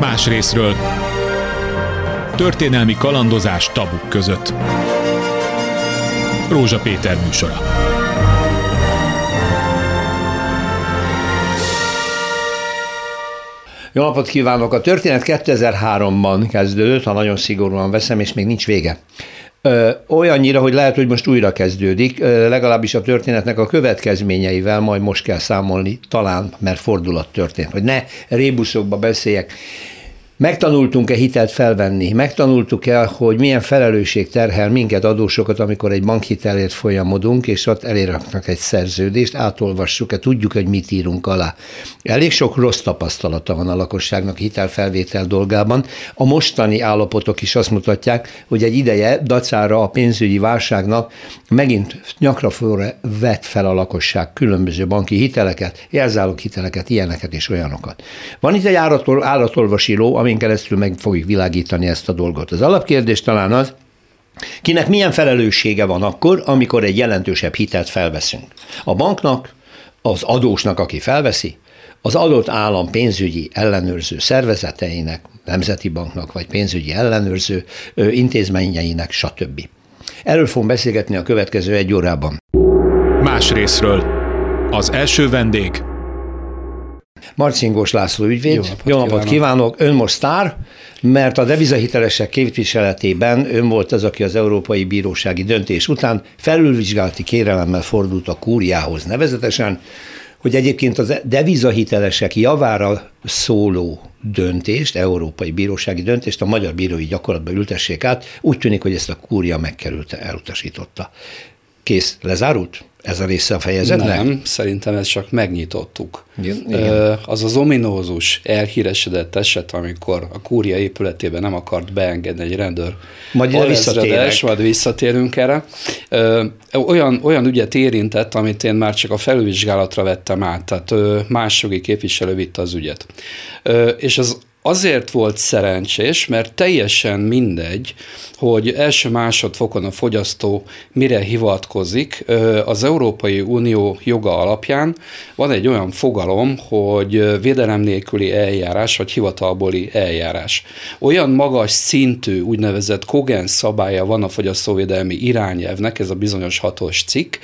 Más részről történelmi kalandozás tabuk között. Rózsa Péter műsora. Jó napot kívánok! A történet 2003-ban kezdődött, ha nagyon szigorúan veszem, és még nincs vége. Ö, olyannyira, hogy lehet, hogy most újra kezdődik, ö, legalábbis a történetnek a következményeivel majd most kell számolni, talán, mert fordulat történt, hogy ne rébuszokba beszéljek. Megtanultunk-e hitelt felvenni? Megtanultuk-e, hogy milyen felelősség terhel minket adósokat, amikor egy bankhitelért folyamodunk, és ott eléraknak egy szerződést, átolvassuk-e, tudjuk, hogy mit írunk alá. Elég sok rossz tapasztalata van a lakosságnak hitelfelvétel dolgában. A mostani állapotok is azt mutatják, hogy egy ideje dacára a pénzügyi válságnak megint nyakra vett fel a lakosság különböző banki hiteleket, jelzálók hiteleket, ilyeneket és olyanokat. Van itt egy állatolvasi ló, amin keresztül meg fogjuk világítani ezt a dolgot. Az alapkérdés talán az, kinek milyen felelőssége van akkor, amikor egy jelentősebb hitelt felveszünk. A banknak, az adósnak, aki felveszi, az adott állam pénzügyi ellenőrző szervezeteinek, nemzeti banknak, vagy pénzügyi ellenőrző intézményeinek, stb. Erről fogunk beszélgetni a következő egy órában. Más részről. Az első vendég Marcingós László ügyvéd. Jó napot, Jó napot kívánok. kívánok! Ön most sztár, mert a devizahitelesek képviseletében ön volt az, aki az Európai Bírósági döntés után felülvizsgálati kérelemmel fordult a kúriához. Nevezetesen, hogy egyébként a devizahitelesek javára szóló döntést, Európai Bírósági döntést a magyar bírói gyakorlatba ültessék át. Úgy tűnik, hogy ezt a kúria megkerülte, elutasította. Kész, lezárult? Ez a része a fejezetnek? Nem, szerintem ezt csak megnyitottuk. Igen. Az az ominózus, elhíresedett eset, amikor a kúria épületében nem akart beengedni egy rendőr. Majd visszatérünk. Majd visszatérünk erre. Olyan, olyan ügyet érintett, amit én már csak a felülvizsgálatra vettem át, tehát más jogi képviselő vitte az ügyet. És az azért volt szerencsés, mert teljesen mindegy, hogy első másodfokon a fogyasztó mire hivatkozik. Az Európai Unió joga alapján van egy olyan fogalom, hogy védelem nélküli eljárás, vagy hivatalboli eljárás. Olyan magas szintű úgynevezett Kogen szabálya van a fogyasztóvédelmi irányelvnek, ez a bizonyos hatos cikk,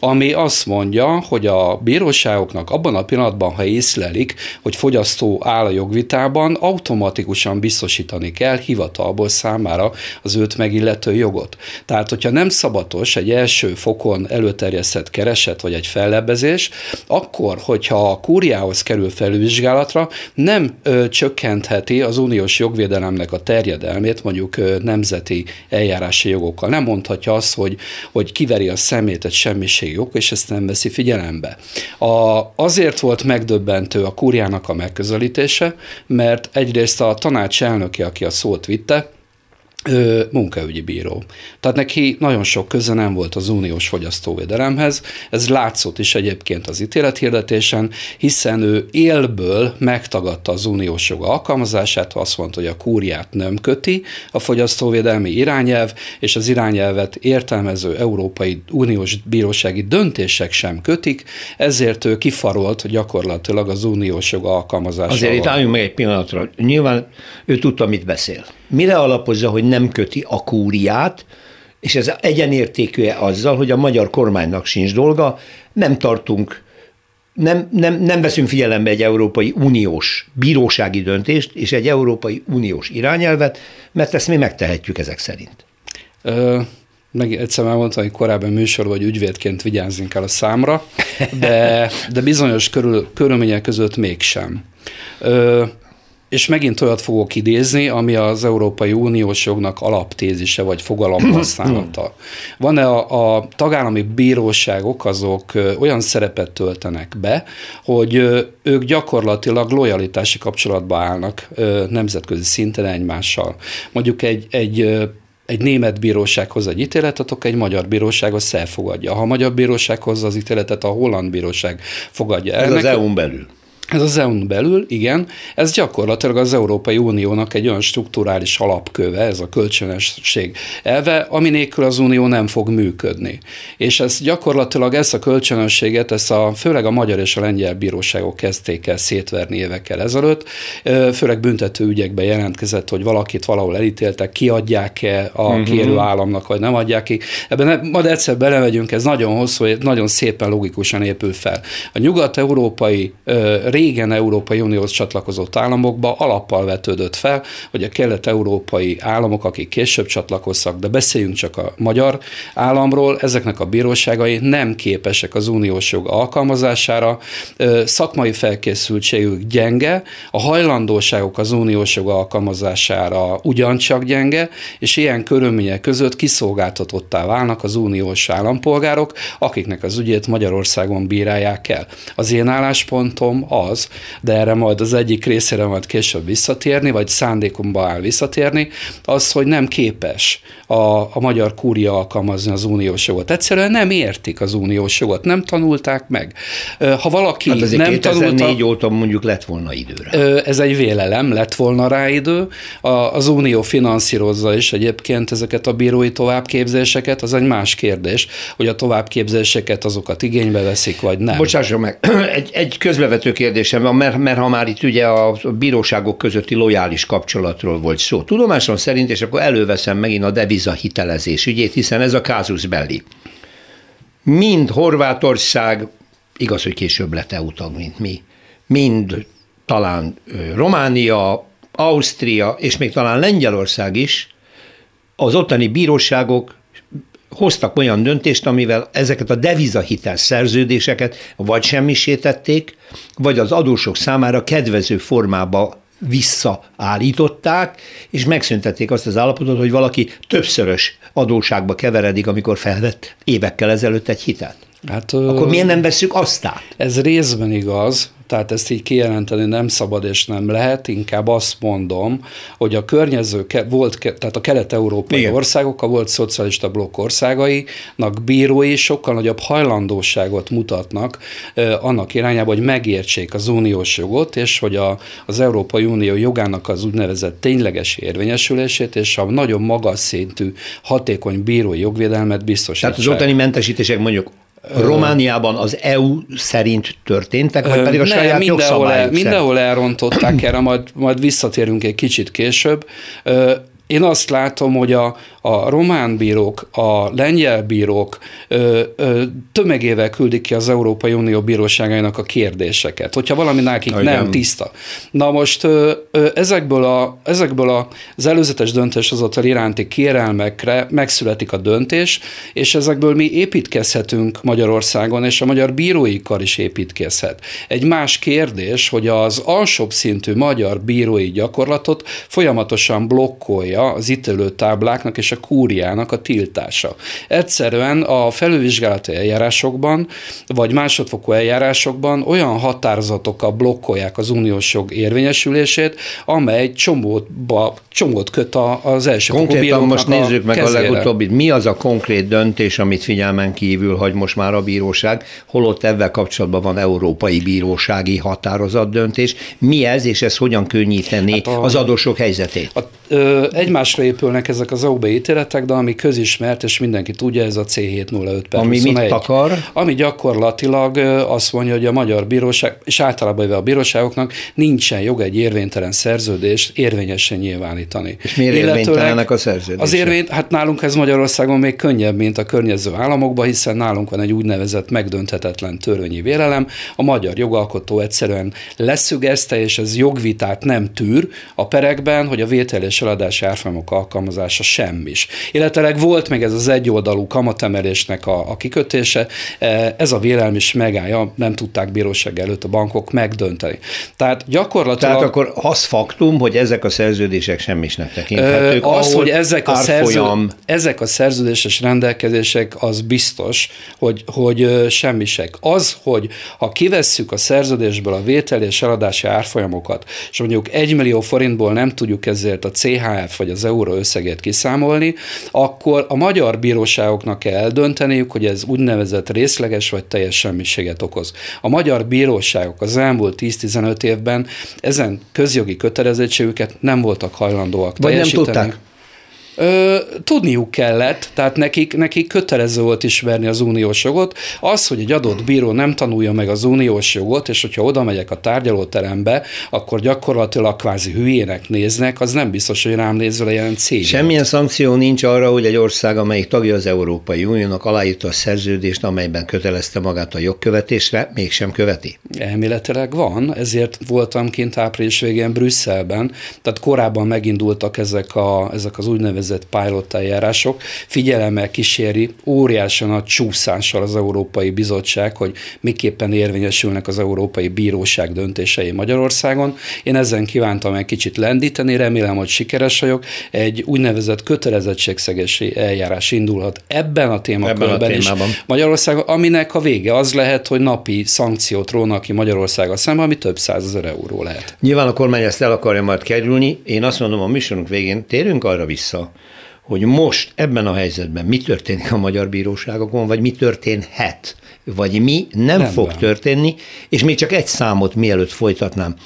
ami azt mondja, hogy a bíróságoknak abban a pillanatban, ha észlelik, hogy fogyasztó áll a jogvitában, automatikusan biztosítani kell hivatalból számára az őt megillető jogot. Tehát, hogyha nem szabatos egy első fokon előterjesztett kereset vagy egy fellebbezés, akkor, hogyha a kúriához kerül felvizsgálatra, nem ö, csökkentheti az uniós jogvédelemnek a terjedelmét mondjuk ö, nemzeti eljárási jogokkal. Nem mondhatja azt, hogy, hogy kiveri a szemét egy semmiség jog, és ezt nem veszi figyelembe. A, azért volt megdöbbentő a kúriának a megközelítése, mert egyrészt a tanács elnöke, aki a szót vitte, ö, munkaügyi bíró. Tehát neki nagyon sok köze nem volt az uniós fogyasztóvédelemhez, ez látszott is egyébként az ítélethirdetésen, hiszen ő élből megtagadta az uniós jog alkalmazását, azt mondta, hogy a kúriát nem köti a fogyasztóvédelmi irányelv, és az irányelvet értelmező Európai Uniós Bírósági döntések sem kötik, ezért ő kifarolt gyakorlatilag az uniós jog alkalmazásával. Azért itt álljunk meg egy pillanatra. Nyilván ő tudta, mit beszél mire alapozza, hogy nem köti a kúriát, és ez egyenértékű azzal, hogy a magyar kormánynak sincs dolga, nem tartunk nem, nem, nem veszünk figyelembe egy Európai Uniós bírósági döntést és egy Európai Uniós irányelvet, mert ezt mi megtehetjük ezek szerint. Ö, meg egyszer már mondtam, hogy korábban műsor vagy ügyvédként vigyázzunk el a számra, de, de bizonyos körül, körülmények között mégsem. Ö, és megint olyat fogok idézni, ami az Európai Uniós jognak alaptézise vagy fogalomhasználata. Van-e a, a tagállami bíróságok azok olyan szerepet töltenek be, hogy ők gyakorlatilag lojalitási kapcsolatba állnak nemzetközi szinten egymással. Mondjuk egy, egy egy német bíróság hoz egy ítéletet, akkor egy magyar bíróság azt elfogadja. Ha a magyar bíróság hozza az ítéletet, a holland bíróság fogadja el. Ez az EU-n belül. Ez az EU-n belül, igen, ez gyakorlatilag az Európai Uniónak egy olyan strukturális alapköve, ez a kölcsönösség elve, ami nélkül az Unió nem fog működni. És ez gyakorlatilag ezt a kölcsönösséget, ezt a, főleg a magyar és a lengyel bíróságok kezdték el szétverni évekkel ezelőtt, főleg büntető ügyekben jelentkezett, hogy valakit valahol elítéltek, kiadják-e a uh-huh. kérő államnak, vagy nem adják ki. Ebben ne, majd egyszer belemegyünk, ez nagyon hosszú, nagyon szépen logikusan épül fel. A nyugat-európai régen Európai Unióhoz csatlakozott államokba alappal vetődött fel, hogy a kelet-európai államok, akik később csatlakoztak, de beszéljünk csak a magyar államról, ezeknek a bíróságai nem képesek az uniós jog alkalmazására, szakmai felkészültségük gyenge, a hajlandóságok az uniós jog alkalmazására ugyancsak gyenge, és ilyen körülmények között kiszolgáltatottá válnak az uniós állampolgárok, akiknek az ügyét Magyarországon bírálják el. Az én álláspontom az, az, de erre majd az egyik részére majd később visszatérni, vagy szándékomba áll visszatérni, az, hogy nem képes a, a magyar kúria alkalmazni az uniós jogot. Egyszerűen nem értik az uniós jogot, nem tanulták meg. Ha valaki hát nem 2004 tanulta, óta mondjuk lett volna időre. Ez egy vélelem, lett volna rá idő. Az unió finanszírozza is egyébként ezeket a bírói továbbképzéseket, az egy más kérdés, hogy a továbbképzéseket azokat igénybe veszik, vagy nem. Bocsásson meg, egy, egy közbevető kérdés kérdésem van, mert, mert ha már itt ugye a bíróságok közötti lojális kapcsolatról volt szó. Tudomásom szerint, és akkor előveszem megint a deviza hitelezés ügyét, hiszen ez a kázus belli. Mind Horvátország, igaz, hogy később lett EU mint mi, mind talán Románia, Ausztria, és még talán Lengyelország is, az ottani bíróságok hoztak olyan döntést, amivel ezeket a devizahitel szerződéseket vagy semmisítették, vagy az adósok számára kedvező formába visszaállították, és megszüntették azt az állapotot, hogy valaki többszörös adóságba keveredik, amikor felvett évekkel ezelőtt egy hitelt. Hát, Akkor miért nem veszük azt át? Ez részben igaz, tehát ezt így kijelenteni nem szabad és nem lehet, inkább azt mondom, hogy a környező, volt, tehát a kelet-európai Igen. országok, a volt szocialista blokk országainak bírói sokkal nagyobb hajlandóságot mutatnak annak irányába, hogy megértsék az uniós jogot, és hogy a, az Európai Unió jogának az úgynevezett tényleges érvényesülését, és a nagyon magas szintű, hatékony bírói jogvédelmet biztosítsák. Tehát az ottani mentesítések mondjuk Romániában az EU szerint történtek, vagy pedig a saját nem, mindenhol, el, mindenhol elrontották erre, majd, majd visszatérünk egy kicsit később. Én azt látom, hogy a, a román bírók, a lengyel bírók ö, ö, tömegével küldik ki az Európai Unió bíróságainak a kérdéseket, hogyha valami nekik Igen. nem tiszta. Na most ö, ö, ezekből, a, ezekből a, az előzetes döntéshozatal iránti kérelmekre megszületik a döntés, és ezekből mi építkezhetünk Magyarországon, és a magyar bíróikkal is építkezhet. Egy más kérdés, hogy az alsóbb szintű magyar bírói gyakorlatot folyamatosan blokkolja az ítélő tábláknak és a kúriának a tiltása. Egyszerűen a felülvizsgálati eljárásokban, vagy másodfokú eljárásokban olyan határozatokkal blokkolják az uniós jog érvényesülését, amely csomótba, csomót köt az első Konkrétan most nézzük meg kezére. a legutóbbit. Mi az a konkrét döntés, amit figyelmen kívül hagy most már a bíróság, holott ebben kapcsolatban van európai bírósági határozat döntés. Mi ez, és ez hogyan könnyíteni hát a, az adósok helyzetét? A, ö, egymásra épülnek ezek az OB ítéletek, de ami közismert, és mindenki tudja, ez a C705 per Ami 21, mit akar? Ami gyakorlatilag azt mondja, hogy a magyar bíróság, és általában a bíróságoknak nincsen jog egy érvénytelen szerződést érvényesen nyilvánítani. És miért érvénytelenek a szerződések? Az érvény, hát nálunk ez Magyarországon még könnyebb, mint a környező államokban, hiszen nálunk van egy úgynevezett megdönthetetlen törvényi vélelem. A magyar jogalkotó egyszerűen leszügezte, és ez jogvitát nem tűr a perekben, hogy a vétel és eladási árfolyamok alkalmazása semmi is. Illetve volt meg ez az egyoldalú kamatemelésnek a, a kikötése, e, ez a vélelm is megállja, nem tudták bíróság előtt a bankok megdönteni. Tehát gyakorlatilag... Tehát akkor az faktum, hogy ezek a szerződések semmisnek tekinthetők. Az, hogy ezek a, szerző, ezek a szerződéses rendelkezések, az biztos, hogy, hogy semmisek. Az, hogy ha kivesszük a szerződésből a vétel és eladási árfolyamokat, és mondjuk egy millió forintból nem tudjuk ezért a CHF vagy az euró összegét kiszámolni, megítélni, akkor a magyar bíróságoknak kell eldönteniük, hogy ez úgynevezett részleges vagy teljes semmiséget okoz. A magyar bíróságok az elmúlt 10-15 évben ezen közjogi kötelezettségüket nem voltak hajlandóak Vagy teljesíteni. nem tudták? Ö, tudniuk kellett, tehát nekik, nekik kötelező volt ismerni az uniós jogot. Az, hogy egy adott bíró nem tanulja meg az uniós jogot, és hogyha oda megyek a tárgyalóterembe, akkor gyakorlatilag kvázi hülyének néznek, az nem biztos, hogy rám nézve jelent szégyen. Semmilyen szankció nincs arra, hogy egy ország, amelyik tagja az Európai Uniónak aláírta a szerződést, amelyben kötelezte magát a jogkövetésre, mégsem követi. Elméletileg van, ezért voltam kint április végén Brüsszelben, tehát korábban megindultak ezek, a, ezek az úgynevezett úgynevezett pilot eljárások. Figyelemmel kíséri óriásan a csúszással az Európai Bizottság, hogy miképpen érvényesülnek az Európai Bíróság döntései Magyarországon. Én ezen kívántam egy kicsit lendíteni, remélem, hogy sikeres vagyok. Egy úgynevezett kötelezettségszegési eljárás indulhat ebben a témakörben is Magyarországon, aminek a vége az lehet, hogy napi szankciót rónak ki Magyarországa szemben, ami több százezer euró lehet. Nyilván a kormány ezt el akarja majd kerülni. Én azt mondom, a műsorunk végén térünk arra vissza, hogy most ebben a helyzetben mi történik a magyar bíróságokon, vagy mi történhet, vagy mi nem, nem fog van. történni, és még csak egy számot mielőtt folytatnám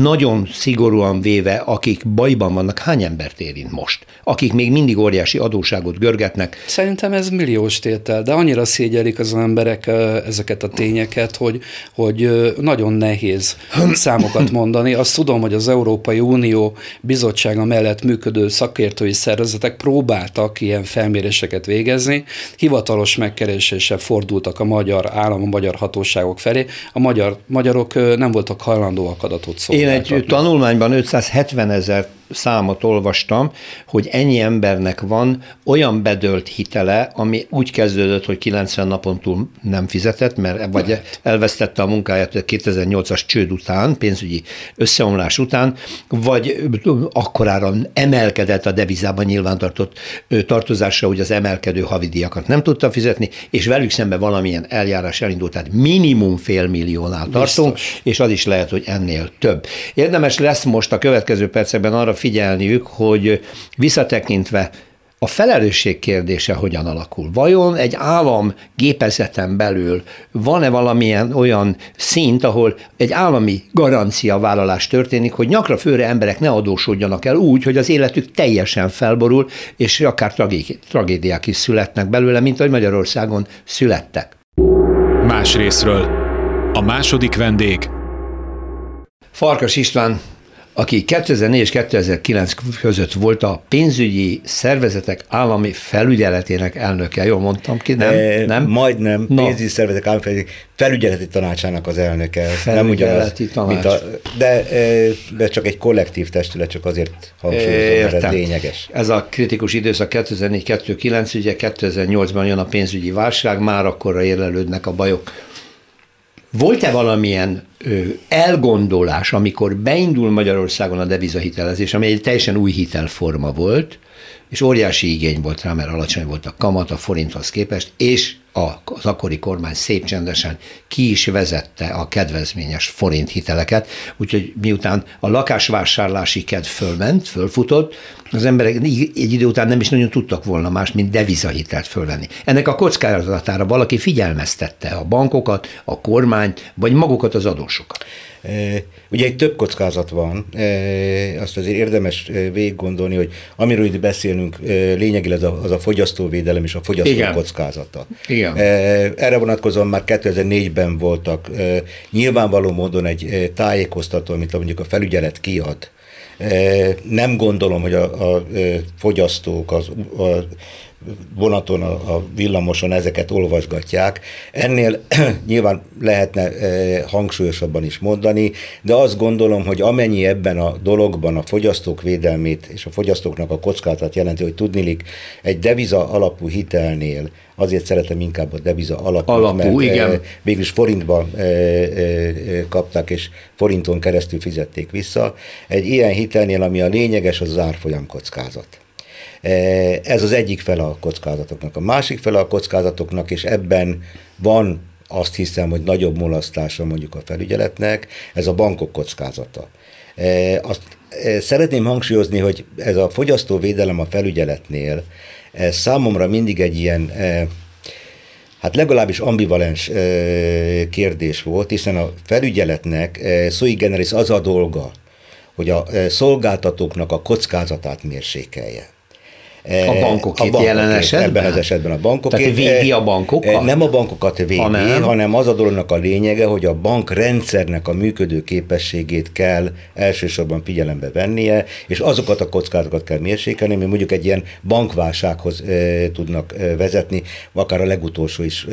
nagyon szigorúan véve, akik bajban vannak, hány embert érint most? Akik még mindig óriási adóságot görgetnek. Szerintem ez milliós tétel, de annyira szégyelik az emberek ezeket a tényeket, hogy, hogy nagyon nehéz számokat mondani. Azt tudom, hogy az Európai Unió bizottsága mellett működő szakértői szervezetek próbáltak ilyen felméréseket végezni, hivatalos megkereséssel fordultak a magyar állam, a magyar hatóságok felé. A magyar, magyarok nem voltak hajlandóak adatot szólni. Én egy tanulmányban 570 ezer számot olvastam, hogy ennyi embernek van olyan bedölt hitele, ami úgy kezdődött, hogy 90 napon túl nem fizetett, mert vagy Lehet. elvesztette a munkáját 2008-as csőd után, pénzügyi összeomlás után, vagy akkorára emelkedett a devizában nyilvántartott tartozásra, hogy az emelkedő havidiakat nem tudta fizetni, és velük szemben valamilyen eljárás elindult, tehát minimum fél milliónál tartunk, Biztos. és az is lehet, hogy ennél több. Érdemes lesz most a következő percekben arra figyelniük, hogy visszatekintve a felelősség kérdése hogyan alakul? Vajon egy állam gépezeten belül van-e valamilyen olyan szint, ahol egy állami garancia vállalás történik, hogy nyakra főre emberek ne adósodjanak el úgy, hogy az életük teljesen felborul, és akár tragédiák is születnek belőle, mint ahogy Magyarországon születtek. Más részről. A második vendég. Farkas István aki 2004 és 2009 között volt a pénzügyi szervezetek állami felügyeletének elnöke. Jól mondtam ki, nem? E, nem? Majdnem, no. pénzügyi szervezetek állami felügyeleti tanácsának az elnöke. Felügyeleti nem ugyanaz, tanács. Mint a, de, de csak egy kollektív testület, csak azért hangsúlyozom, mert ez lényeges. Ez a kritikus időszak 2004-2009, ugye 2008-ban jön a pénzügyi válság, már akkorra érlelődnek a bajok volt-e valamilyen ö, elgondolás, amikor beindul Magyarországon a devizahitelezés, ami egy teljesen új hitelforma volt, és óriási igény volt rá, mert alacsony volt a kamat a forinthoz képest, és az akkori kormány szép csendesen ki is vezette a kedvezményes forint hiteleket, úgyhogy miután a lakásvásárlási kedv fölment, fölfutott, az emberek egy idő után nem is nagyon tudtak volna más, mint devizahitelt fölvenni. Ennek a kockázatára valaki figyelmeztette a bankokat, a kormányt, vagy magukat az adósokat. Ugye egy több kockázat van, azt azért érdemes végig gondolni, hogy amiről itt beszélünk, lényegileg az a, az a fogyasztóvédelem és a fogyasztó Igen. kockázata. Igen. Erre vonatkozóan már 2004-ben voltak nyilvánvaló módon egy tájékoztató, amit mondjuk a felügyelet kiad, nem gondolom, hogy a, a fogyasztók, az, a vonaton, a, a villamoson ezeket olvasgatják. Ennél nyilván lehetne e, hangsúlyosabban is mondani, de azt gondolom, hogy amennyi ebben a dologban a fogyasztók védelmét és a fogyasztóknak a kockázat jelenti, hogy tudnilik egy deviza alapú hitelnél, azért szeretem inkább a deviza alapú, alapú mert e, igen. végülis forintba e, e, kapták, és forinton keresztül fizették vissza. Egy ilyen hitelnél, ami a lényeges, az az árfolyam kockázat. Ez az egyik fele a kockázatoknak. A másik fele a kockázatoknak, és ebben van azt hiszem, hogy nagyobb mulasztása mondjuk a felügyeletnek, ez a bankok kockázata. E, azt e, szeretném hangsúlyozni, hogy ez a fogyasztóvédelem a felügyeletnél ez számomra mindig egy ilyen hát legalábbis ambivalens kérdés volt, hiszen a felügyeletnek sui generis az a dolga, hogy a szolgáltatóknak a kockázatát mérsékelje. A bankokét, a jelen esetben? Ebben az esetben a bankokét. Tehát védi a bankokat? Nem a bankokat védi, hanem, hanem az a dolognak a lényege, hogy a bankrendszernek a működő képességét kell elsősorban figyelembe vennie, és azokat a kockázatokat kell mérsékelni, ami mondjuk egy ilyen bankválsághoz tudnak vezetni, akár a legutolsó is,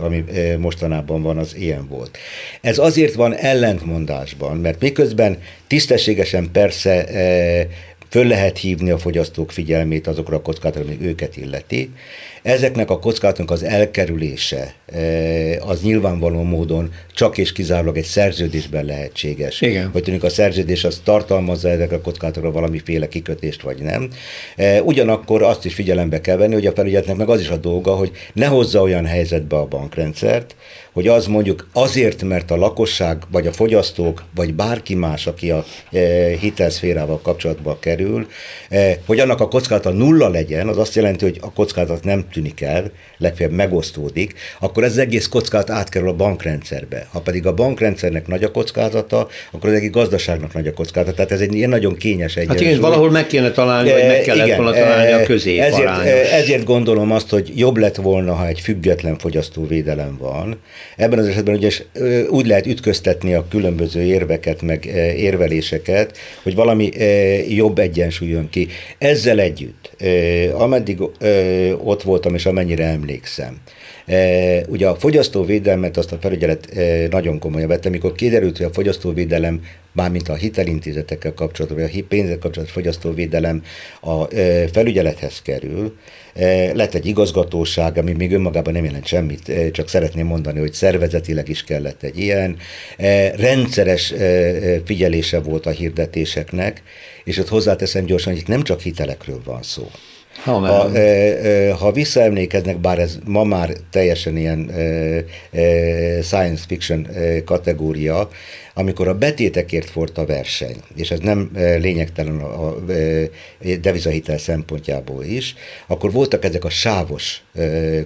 ami mostanában van, az ilyen volt. Ez azért van ellentmondásban, mert miközben tisztességesen persze föl lehet hívni a fogyasztók figyelmét azokra a kockázatokra, amik őket illeti. Ezeknek a kockázatoknak az elkerülése eh, az nyilvánvaló módon csak és kizárólag egy szerződésben lehetséges. Igen. Hogy tűnik a szerződés az tartalmazza ezekre a kockázatokra valamiféle kikötést, vagy nem. Eh, ugyanakkor azt is figyelembe kell venni, hogy a felügyeletnek meg az is a dolga, hogy ne hozza olyan helyzetbe a bankrendszert, hogy az mondjuk azért, mert a lakosság, vagy a fogyasztók, vagy bárki más, aki a e, hitelszférával kapcsolatba kerül, e, hogy annak a kockázata nulla legyen, az azt jelenti, hogy a kockázat nem tűnik el, legfeljebb megosztódik, akkor ez az egész kockázat átkerül a bankrendszerbe. Ha pedig a bankrendszernek nagy a kockázata, akkor az egész gazdaságnak nagy a kockázata. Tehát ez egy ilyen nagyon kényes egyensúly. Hát igen, valahol meg kéne találni, vagy meg kellett volna találni a közép ezért, ezért gondolom azt, hogy jobb lett volna, ha egy független fogyasztóvédelem van, Ebben az esetben ugye úgy lehet ütköztetni a különböző érveket, meg érveléseket, hogy valami jobb egyensúly jön ki. Ezzel együtt, ameddig ott voltam, és amennyire emlékszem, Ugye a fogyasztóvédelmet azt a felügyelet nagyon komolyan vette, amikor kiderült, hogy a fogyasztóvédelem, mármint a hitelintézetekkel kapcsolatban, vagy a pénzek kapcsolatos fogyasztóvédelem a felügyelethez kerül, lett egy igazgatóság, ami még önmagában nem jelent semmit, csak szeretném mondani, hogy szervezetileg is kellett egy ilyen. Rendszeres figyelése volt a hirdetéseknek, és ott hozzáteszem gyorsan, hogy itt nem csak hitelekről van szó. Ha, ha, ha visszaemlékeznek, bár ez ma már teljesen ilyen science fiction kategória, amikor a betétekért volt a verseny, és ez nem lényegtelen a devizahitel szempontjából is, akkor voltak ezek a sávos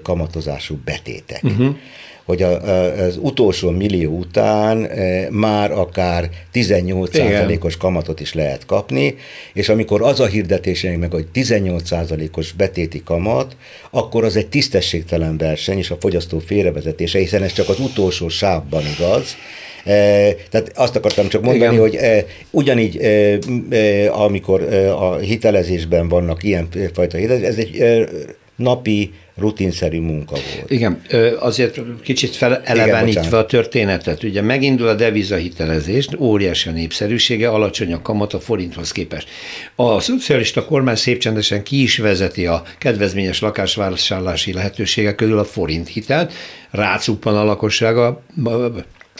kamatozású betétek. Uh-huh hogy a, az utolsó millió után e, már akár 18%-os kamatot is lehet kapni, és amikor az a hirdetés meg, hogy 18%-os betéti kamat, akkor az egy tisztességtelen verseny, és a fogyasztó félrevezetése, hiszen ez csak az utolsó sávban igaz, E, tehát azt akartam csak mondani, Igen. hogy e, ugyanígy, e, e, amikor e, a hitelezésben vannak ilyen fajta hitelezés, ez egy e, napi rutinszerű munka volt. Igen, azért kicsit felelevenítve a történetet, ugye megindul a devizahitelezés, óriási a népszerűsége, alacsony a kamat a forinthoz képest. A szocialista kormány szép csendesen ki is vezeti a kedvezményes lakásvásárlási lehetőségek közül a forint hitelt, rácuppan a lakossága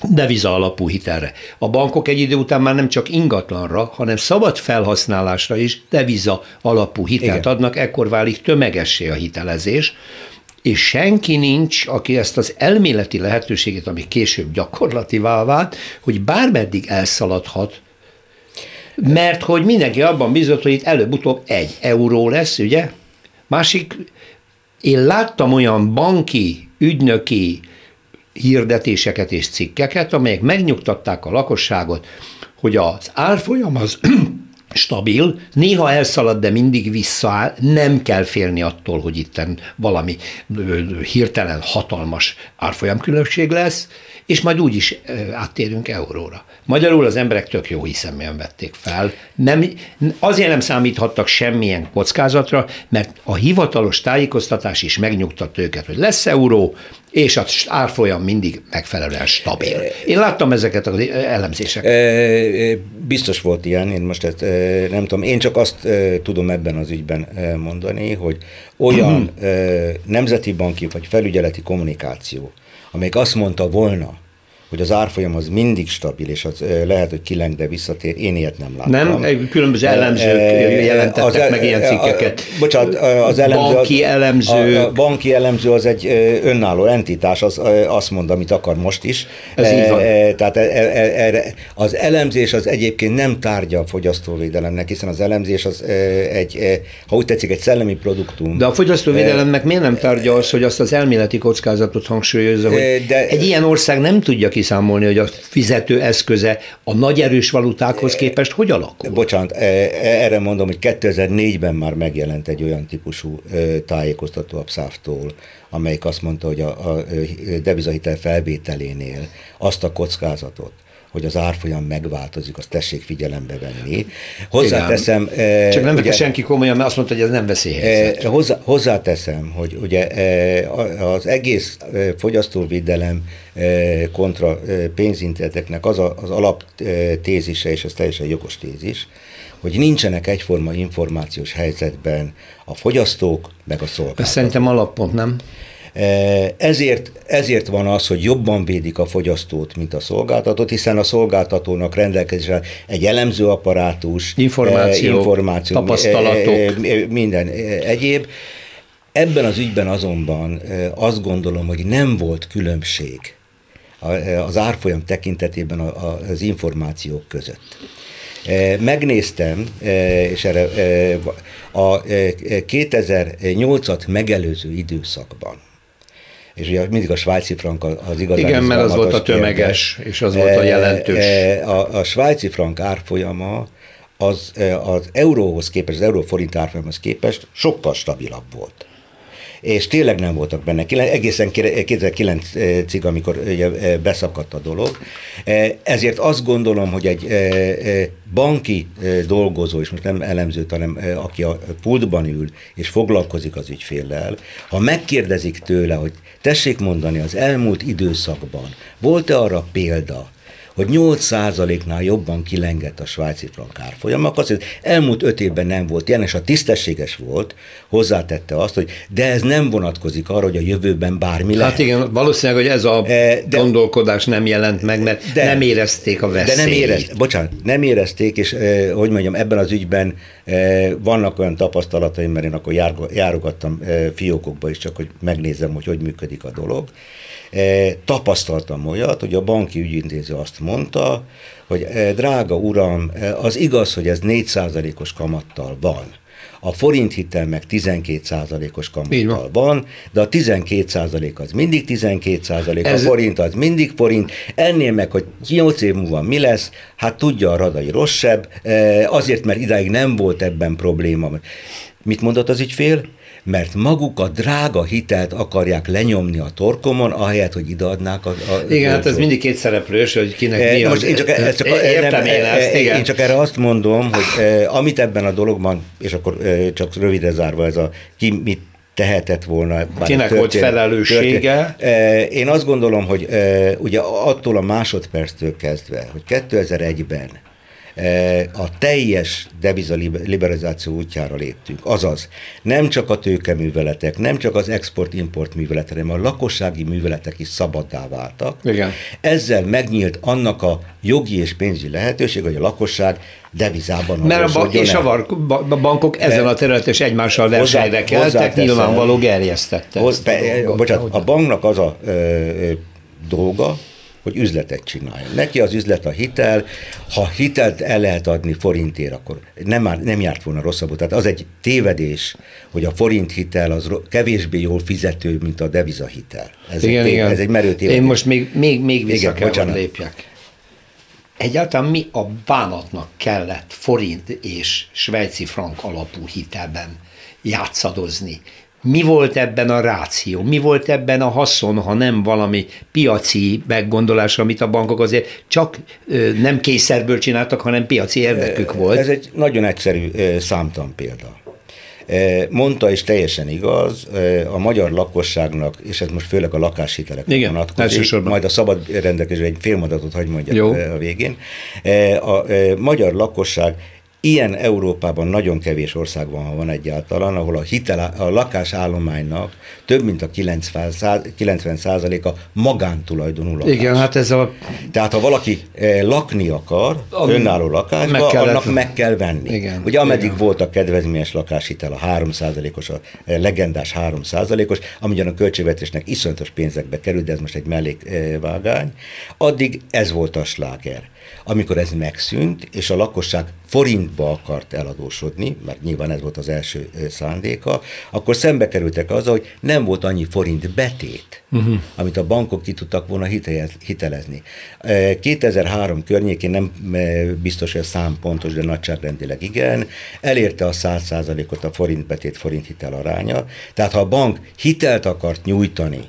deviza alapú hitelre. A bankok egy idő után már nem csak ingatlanra, hanem szabad felhasználásra is deviza alapú hitelt Igen. adnak, ekkor válik tömegessé a hitelezés, és senki nincs, aki ezt az elméleti lehetőséget, ami később gyakorlativá vált, hogy bármeddig elszaladhat, mert hogy mindenki abban bizott, hogy itt előbb-utóbb egy euró lesz, ugye? Másik, én láttam olyan banki, ügynöki, hirdetéseket és cikkeket, amelyek megnyugtatták a lakosságot, hogy az árfolyam az stabil, néha elszalad, de mindig visszaáll, nem kell félni attól, hogy itten valami hirtelen hatalmas árfolyamkülönbség lesz, és majd úgy is áttérünk euróra. Magyarul az emberek tök jó hiszeműen vették fel. Nem, azért nem számíthattak semmilyen kockázatra, mert a hivatalos tájékoztatás is megnyugtatta őket, hogy lesz euró, és az árfolyam mindig megfelelően stabil. Én láttam ezeket az elemzéseket. Biztos volt ilyen, én most ezt nem tudom, én csak azt tudom ebben az ügyben mondani, hogy olyan nemzeti banki vagy felügyeleti kommunikáció, amelyik azt mondta volna, hogy az árfolyam az mindig stabil, és az lehet, hogy kileng, de visszatér, én ilyet nem látom. Nem? Különböző elemzők jelentettek az, meg ilyen cikkeket. A, bocsánat, az elemző... Banki elemző. A, a banki elemző az egy önálló entitás, az azt mond, amit akar most is. Ez így van. Tehát erre, az elemzés az egyébként nem tárgya a fogyasztóvédelemnek, hiszen az elemzés az egy, ha úgy tetszik, egy szellemi produktum. De a fogyasztóvédelemnek miért nem tárgya az, hogy azt az elméleti kockázatot hangsúlyozza, hogy de, egy ilyen ország nem tudja kiszámolni, hogy a fizető eszköze a nagy erős valutákhoz képest hogy alakul? Bocsánat, erre mondom, hogy 2004-ben már megjelent egy olyan típusú tájékoztató a PSAF-tól, amelyik azt mondta, hogy a, a devizahitel felvételénél azt a kockázatot, hogy az árfolyam megváltozik, azt tessék figyelembe venni. Hozzáteszem... Igen. Csak nem vette senki komolyan, mert azt mondta, hogy ez nem veszélyhelyzet. Hozzá, hozzáteszem, hogy ugye az egész fogyasztóvédelem kontra pénzintézeteknek az a, az alaptézise, és ez teljesen jogos tézis, hogy nincsenek egyforma információs helyzetben a fogyasztók, meg a szolgáltatók. Ez szerintem alappont, nem? E, ezért, ezért van az, hogy jobban védik a fogyasztót, mint a szolgáltatót, hiszen a szolgáltatónak rendelkezésre egy elemző apparátus, információ, információ tapasztalatok, minden egyéb. Ebben az ügyben azonban azt gondolom, hogy nem volt különbség az árfolyam tekintetében az információk között. Megnéztem, és erre a 2008-at megelőző időszakban, és ugye mindig a svájci frank az igazán Igen, mert az volt a tömeges, kérdés. és az volt a jelentős. A, a svájci frank árfolyama az, az euróhoz képest, az euróforint árfolyamhoz képest sokkal stabilabb volt és tényleg nem voltak benne, egészen 2009-ig, amikor ugye beszakadt a dolog. Ezért azt gondolom, hogy egy banki dolgozó, és most nem elemzőt, hanem aki a pultban ül, és foglalkozik az ügyféllel, ha megkérdezik tőle, hogy tessék mondani, az elmúlt időszakban volt-e arra példa, hogy 8%-nál jobban kilengett a svájci frank árfolyam, akkor azt elmúlt öt évben nem volt ilyen, és a tisztességes volt, hozzátette azt, hogy de ez nem vonatkozik arra, hogy a jövőben bármi lehet. Hát igen, valószínűleg, hogy ez a e, de, gondolkodás nem jelent meg, mert de, nem érezték a veszélyt. De nem érezték, bocsánat, nem érezték, és e, hogy mondjam, ebben az ügyben e, vannak olyan tapasztalataim, mert én akkor jár, járogattam fiókokba is, csak hogy megnézem, hogy hogy működik a dolog. E, tapasztaltam olyat, hogy a banki ügyintéző azt mondta, hogy e, drága uram, e, az igaz, hogy ez 4%-os kamattal van. A forint hitel meg 12%-os kamattal van, de a 12% az mindig 12%, Ez... a forint az mindig forint, ennél meg, hogy 8 év múlva mi lesz, hát tudja a radai rosszabb, azért, mert idáig nem volt ebben probléma. Mit mondott az ügyfél? Mert maguk a drága hitelt akarják lenyomni a torkomon, ahelyett, hogy ideadnák a... a igen, hát ez mindig két szereplős, hogy kinek e, mi most az, én csak, ez csak, értem én ezt, igen. Én csak erre azt mondom, hogy eh, amit ebben a dologban, és akkor eh, csak rövidre zárva ez a ki mit tehetett volna. Kinek volt felelőssége? Történt. Én azt gondolom, hogy ugye attól a másodperctől kezdve, hogy 2001-ben E, a teljes deviza liberalizáció útjára léptünk. Azaz, nem csak a tőkeműveletek, nem csak az export-import műveletek, hanem a lakossági műveletek is szabaddá váltak. Igen. Ezzel megnyílt annak a jogi és pénzügyi lehetőség, hogy a lakosság devizában Mert a bank és a bankok ezen a területen is egymással versenyre keltek, nyilvánvaló gerjesztette. Bocsánat, a banknak az a ö, dolga, hogy üzletet csináljon. Neki az üzlet a hitel, ha hitelt el lehet adni forintért, akkor nem, már, nem járt volna rosszabbul. Tehát az egy tévedés, hogy a forint hitel az kevésbé jól fizető, mint a deviza hitel. Ez, igen, egy, igen. ez egy merő tévedés. Én most még, még, még vissza igen, kell, bocsánat. lépjek. Egyáltalán mi a bánatnak kellett forint és svájci frank alapú hitelben játszadozni? Mi volt ebben a ráció, mi volt ebben a haszon, ha nem valami piaci meggondolás, amit a bankok azért csak nem kényszerből csináltak, hanem piaci érdekük volt. Ez egy nagyon egyszerű számtan példa. Mondta, és teljesen igaz, a magyar lakosságnak, és ez most főleg a lakáshitelek vonatkozik, majd a szabad rendelkező egy félmondatot hagy mondjak Jó. a végén. A magyar lakosság Ilyen Európában nagyon kevés ország van, ha van egyáltalán, ahol a, hitel, a lakásállománynak több mint a 90% a magántulajdonú lakás. Igen, hát ez a... Tehát ha valaki eh, lakni akar, a... önálló lakásba, meg kellett... annak meg kell venni. Igen, Ugye ameddig igen. volt a kedvezményes lakáshitel, a 3%-os, a eh, legendás 3%-os, ami ugyan a költségvetésnek iszonyatos pénzekbe került, de ez most egy mellékvágány, addig ez volt a sláger. Amikor ez megszűnt, és a lakosság forintba akart eladósodni, mert nyilván ez volt az első szándéka, akkor szembe kerültek azzal, hogy nem volt annyi forint betét, uh-huh. amit a bankok ki tudtak volna hitelezni. 2003 környékén nem biztos, hogy a szám pontos, de nagyságrendileg igen, elérte a 100%-ot a forint betét, forint hitel aránya. Tehát ha a bank hitelt akart nyújtani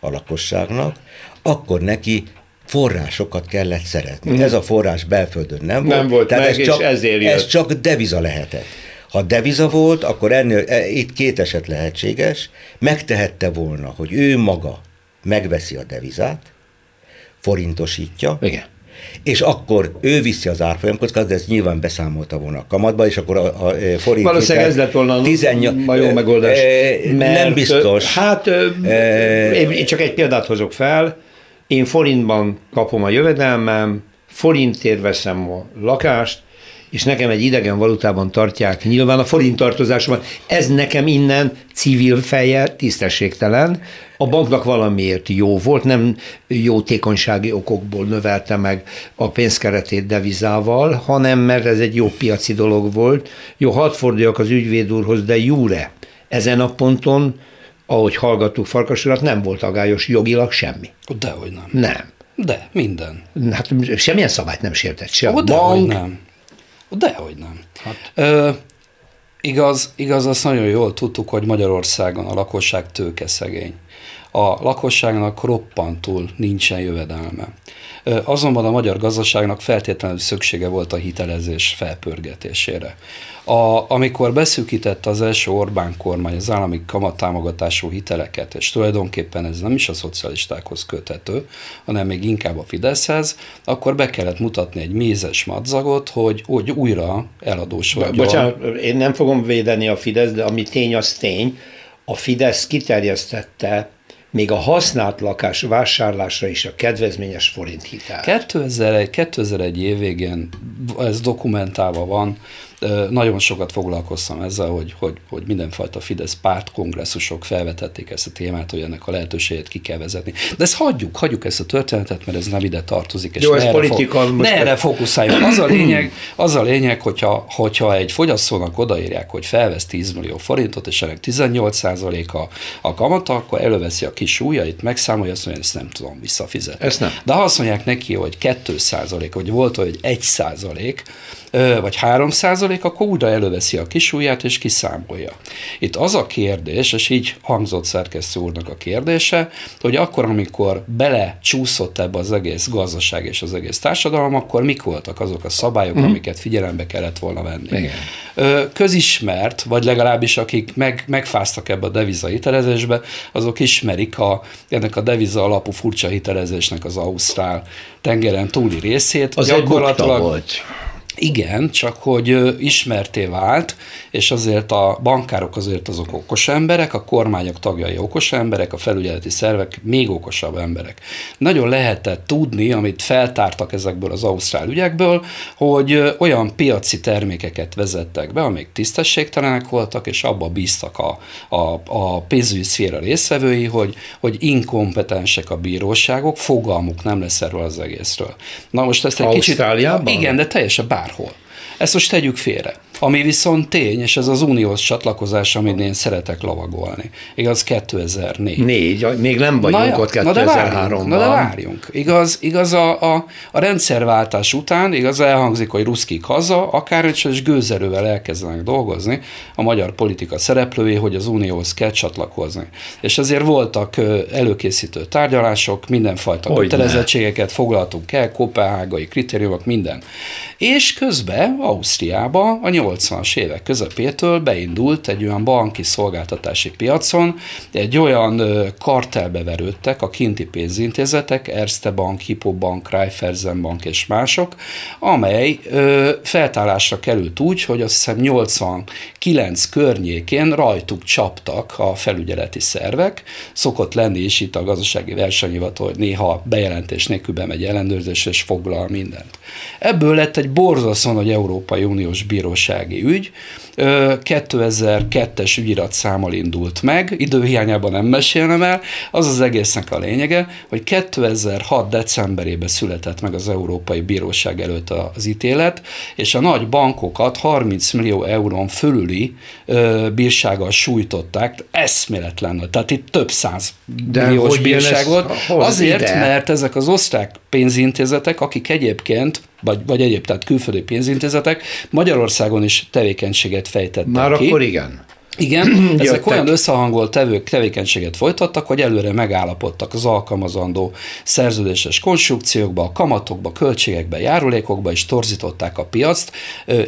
a lakosságnak, akkor neki forrásokat kellett szeretni. Mm. Ez a forrás belföldön nem, nem volt. volt tehát meg, ez, csak, ezért ez csak deviza lehetett. Ha deviza volt, akkor ennél, e, itt két eset lehetséges. Megtehette volna, hogy ő maga megveszi a devizát, forintosítja, Igen. és akkor ő viszi az árfolyamkockázatot, de ez nyilván beszámolta volna a kamatba, és akkor a, a forint... Valószínűleg ez lett volna 18, a jó megoldás. E, mert, nem biztos. Hát e, én csak egy példát hozok fel, én forintban kapom a jövedelmem, forintért veszem a lakást, és nekem egy idegen valutában tartják nyilván a forint tartozásomat. Ez nekem innen civil feje tisztességtelen. A banknak valamiért jó volt, nem jótékonysági okokból növelte meg a pénzkeretét devizával, hanem mert ez egy jó piaci dolog volt. Jó, hadd forduljak az ügyvéd úrhoz, de júre. Ezen a ponton ahogy hallgattuk Farkasurat, nem volt agályos jogilag semmi. Dehogy nem. Nem. De, minden. Hát semmilyen szabályt nem sértett, se a bank. nem. Dehogy nem. Hát. Ö, igaz, igaz, azt nagyon jól tudtuk, hogy Magyarországon a lakosság tőke szegény. A lakosságnak roppantul nincsen jövedelme. Azonban a magyar gazdaságnak feltétlenül szüksége volt a hitelezés felpörgetésére. A, amikor beszűkítette az első Orbán kormány az állami kamattámogatású hiteleket, és tulajdonképpen ez nem is a szocialistákhoz köthető, hanem még inkább a Fideszhez, akkor be kellett mutatni egy mézes madzagot, hogy, hogy újra eladósodjon. Bocsánat, én nem fogom védeni a Fidesz, de ami tény, az tény. A Fidesz kiterjesztette még a használt lakás vásárlásra is a kedvezményes forint hitel. 2001, 2001 év végén ez dokumentálva van, nagyon sokat foglalkoztam ezzel, hogy, hogy, hogy mindenfajta Fidesz párt kongresszusok felvetették ezt a témát, hogy ennek a lehetőségét ki kell vezetni. De ezt hagyjuk, hagyjuk ezt a történetet, mert ez nem ide tartozik. És Jó, ez politika. Fo- ne erre fókuszáljunk. Az a lényeg, az a lényeg hogyha, hogyha egy fogyasztónak odaírják, hogy felvesz 10 millió forintot, és ennek 18 a, a kamata, akkor előveszi a kis ujjait, megszámolja, azt mondja, ezt nem tudom visszafizetni. Ezt nem. De ha azt mondják neki, hogy 2 hogy volt, hogy 1 százalék, vagy 3 százalék, akkor újra előveszi a kisúját és kiszámolja. Itt az a kérdés, és így hangzott szerkesztő úrnak a kérdése, hogy akkor, amikor bele csúszott ebbe az egész gazdaság és az egész társadalom, akkor mik voltak azok a szabályok, mm. amiket figyelembe kellett volna venni. Igen. Közismert, vagy legalábbis akik meg, megfáztak ebbe a deviza hitelezésbe, azok ismerik a, ennek a deviza alapú furcsa hitelezésnek az Ausztrál tengeren túli részét. Az gyakorlatilag, egy volt. Igen, csak hogy ismerté vált, és azért a bankárok azért azok okos emberek, a kormányok tagjai okos emberek, a felügyeleti szervek még okosabb emberek. Nagyon lehetett tudni, amit feltártak ezekből az ausztrál ügyekből, hogy olyan piaci termékeket vezettek be, amik tisztességtelenek voltak, és abba bíztak a, a, a pénzügyi szféra részvevői, hogy, hogy inkompetensek a bíróságok, fogalmuk nem lesz erről az egészről. Na most ezt egy kicsit... Igen, de teljesen bár bárhol. Ezt most tegyük félre. Ami viszont tény, és ez az uniós csatlakozás, amit én szeretek lovagolni. Igaz, 2004. Négy, még nem vagyunk na, ott 2003-ban. Na de várjunk. Igaz, igaz a, a, a rendszerváltás után, igaz elhangzik, hogy ruszkik haza, akár és gőzerővel elkezdenek dolgozni a magyar politika szereplői, hogy az unióhoz kell csatlakozni. És ezért voltak előkészítő tárgyalások, mindenfajta kötelezettségeket foglaltunk el, kopenhágai kritériumok, minden. És közben Ausztriába a 80-as évek közepétől beindult egy olyan banki szolgáltatási piacon, egy olyan kartelbe verődtek a kinti pénzintézetek, Erste Bank, Hippo Bank, Raiffeisen Bank és mások, amely feltálásra került úgy, hogy azt hiszem 89 környékén rajtuk csaptak a felügyeleti szervek. Szokott lenni is itt a gazdasági versenyhivatal, hogy néha bejelentés nélkül bemegy ellenőrzés és foglal mindent. Ebből lett egy borzasztó nagy Európai Uniós bírósági ügy, 2002-es ügyirat számmal indult meg, időhiányában nem mesélnem el, az az egésznek a lényege, hogy 2006. decemberében született meg az Európai Bíróság előtt az ítélet, és a nagy bankokat 30 millió eurón fölüli bírsággal sújtották, eszméletlen, tehát itt több száz milliós bírság volt, azért, ide? mert ezek az osztrák pénzintézetek, akik egyébként vagy, vagy egyéb, tehát külföldi pénzintézetek Magyarországon is tevékenységet fejtettek Már ki. akkor igen. Igen, ezek olyan összehangolt tevők, tevékenységet folytattak, hogy előre megállapodtak az alkalmazandó szerződéses konstrukciókba, a kamatokba, költségekbe, járulékokba, és torzították a piact,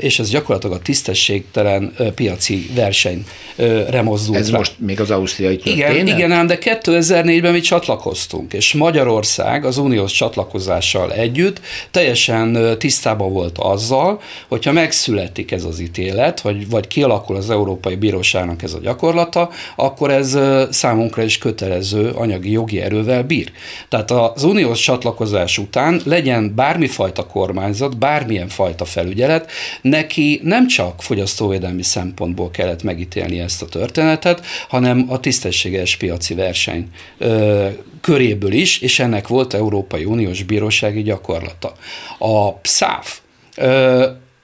és ez gyakorlatilag a tisztességtelen piaci versenyre mozdult Ez rá. most még az ausztriai történet? Igen, igen, ám de 2004-ben mi csatlakoztunk, és Magyarország az uniós csatlakozással együtt teljesen tisztában volt azzal, hogyha megszületik ez az ítélet, vagy, vagy kialakul az Európai Bíróság hatóságának ez a gyakorlata, akkor ez számunkra is kötelező anyagi jogi erővel bír. Tehát az uniós csatlakozás után legyen bármifajta kormányzat, bármilyen fajta felügyelet, neki nem csak fogyasztóvédelmi szempontból kellett megítélni ezt a történetet, hanem a tisztességes piaci verseny ö, köréből is, és ennek volt Európai Uniós Bírósági gyakorlata. A PSZÁF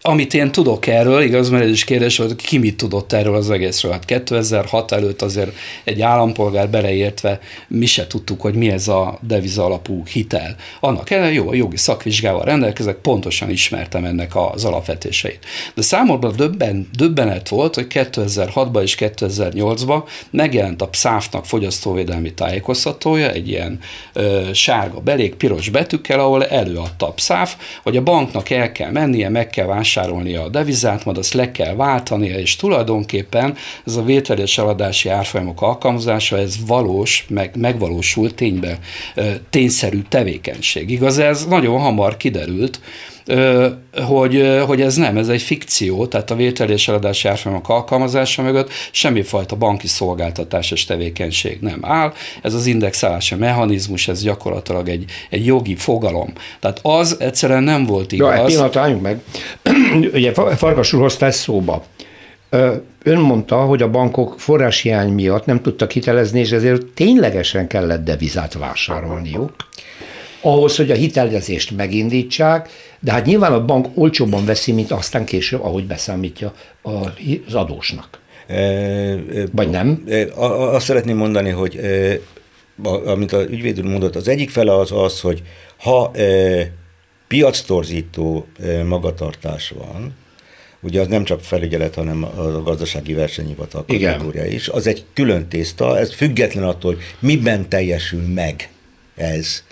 amit én tudok erről, igaz, mert ez is kérdés volt, ki mit tudott erről az egészről. Hát 2006 előtt azért egy állampolgár beleértve mi se tudtuk, hogy mi ez a deviza alapú hitel. Annak ellenére jó, a jogi szakvizsgával rendelkezek, pontosan ismertem ennek az alapvetéseit. De számomra döbben, döbbenet volt, hogy 2006-ban és 2008-ban megjelent a PSZÁF-nak fogyasztóvédelmi tájékoztatója, egy ilyen ö, sárga belék, piros betűkkel, ahol előadta a PSZÁF, hogy a banknak el kell mennie, meg kell vásárolni vásárolnia a devizát, majd azt le kell váltania, és tulajdonképpen ez a vételes eladási árfolyamok alkalmazása, ez valós, meg, megvalósult tényben tényszerű tevékenység. Igaz, ez nagyon hamar kiderült, hogy, hogy ez nem, ez egy fikció, tehát a vételi és eladási árfolyamok alkalmazása mögött semmifajta banki szolgáltatás és tevékenység nem áll. Ez az indexálási mechanizmus, ez gyakorlatilag egy, egy jogi fogalom. Tehát az egyszerűen nem volt igaz. Ja, egy pillanat, álljunk meg. Ugye Farkas úr hozta ezt szóba. Ön mondta, hogy a bankok forráshiány miatt nem tudtak hitelezni, és ezért ténylegesen kellett devizát vásárolniuk ahhoz, hogy a hitelezést megindítsák, de hát nyilván a bank olcsóbban veszi, mint aztán később, ahogy beszámítja az adósnak. Vagy nem? Azt szeretném mondani, hogy amit a ügyvéd mondott, az egyik fele az az, hogy ha piactorzító magatartás van, ugye az nem csak felügyelet, hanem a gazdasági versenyhivatal is, az egy külön tészta, ez független attól, hogy miben teljesül meg ez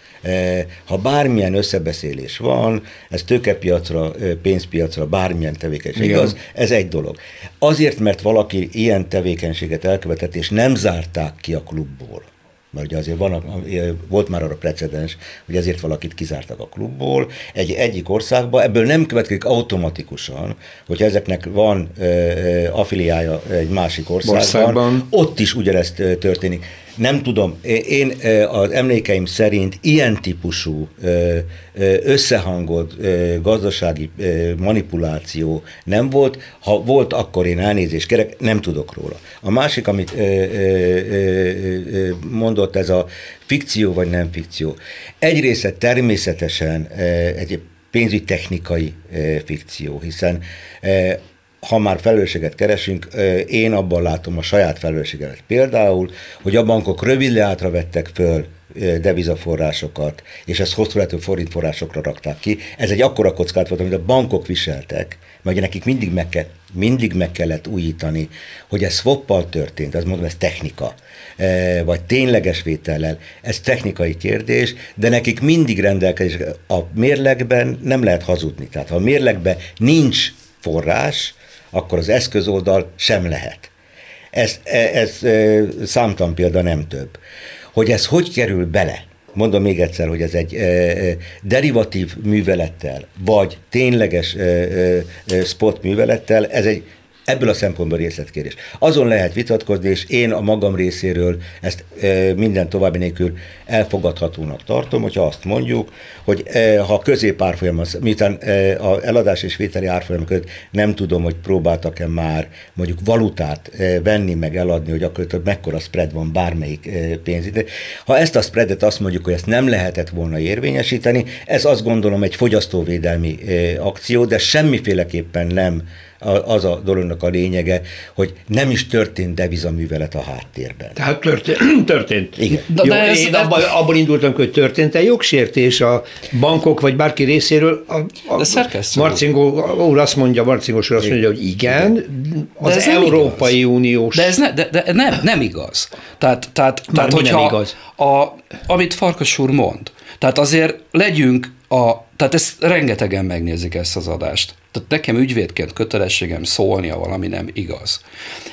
ha bármilyen összebeszélés van, ez tőkepiacra, pénzpiacra, bármilyen tevékenység, Igen. igaz, ez egy dolog. Azért, mert valaki ilyen tevékenységet elkövetett, és nem zárták ki a klubból, mert ugye azért van, volt már arra precedens, hogy ezért valakit kizártak a klubból, egy egyik országba, ebből nem következik automatikusan, hogy ezeknek van ö, affiliája egy másik országban, országban, ott is ugyanezt történik. Nem tudom, én az emlékeim szerint ilyen típusú összehangolt gazdasági manipuláció nem volt. Ha volt, akkor én elnézést kérek, nem tudok róla. A másik, amit mondott, ez a fikció vagy nem fikció. Egyrészt természetesen egy pénzügytechnikai fikció, hiszen ha már felelősséget keresünk, én abban látom a saját felelősségemet. Például, hogy a bankok rövid leátra vettek föl devizaforrásokat, és ezt hosszú lehető forintforrásokra rakták ki. Ez egy akkora kockát volt, amit a bankok viseltek, mert nekik mindig meg, kell, mindig meg kellett újítani, hogy ez swappal történt, ez mondom, ez technika, vagy tényleges vétellel, ez technikai kérdés, de nekik mindig rendelkezés, a mérlegben nem lehet hazudni. Tehát ha a mérlegben nincs forrás, akkor az eszközoldal sem lehet. Ez, ez, ez számtalan példa nem több. Hogy ez hogy kerül bele? Mondom még egyszer, hogy ez egy e, derivatív művelettel, vagy tényleges e, e, spot művelettel, ez egy Ebből a szempontból részletkérdés. Azon lehet vitatkozni, és én a magam részéről ezt e, minden további nélkül elfogadhatónak tartom, hogyha azt mondjuk, hogy e, ha középárfolyam, az, miután e, a eladás és vételi árfolyam között nem tudom, hogy próbáltak-e már mondjuk valutát e, venni, meg eladni, hogy akkor hogy mekkora spread van bármelyik e, pénzidő. Ha ezt a spreadet azt mondjuk, hogy ezt nem lehetett volna érvényesíteni, ez azt gondolom egy fogyasztóvédelmi e, akció, de semmiféleképpen nem az a dolognak a lényege, hogy nem is történt devizaművelet a háttérben. Tehát történt. történt. Igen. De, Jó, de ez, én abban, abban indultam, hogy történt-e jogsértés a bankok vagy bárki részéről. A, a de szerkesztő. Marcingó úr azt mondja, Marcingós úr azt mondja, hogy igen, de az ez Európai igaz. Uniós. De ez ne, de, de nem, nem igaz. Tehát, tehát, tehát hogyha nem igaz? A, amit Farkas úr mond, tehát azért legyünk a, tehát ezt rengetegen megnézik ezt az adást. Tehát nekem ügyvédként kötelességem szólnia valami nem igaz.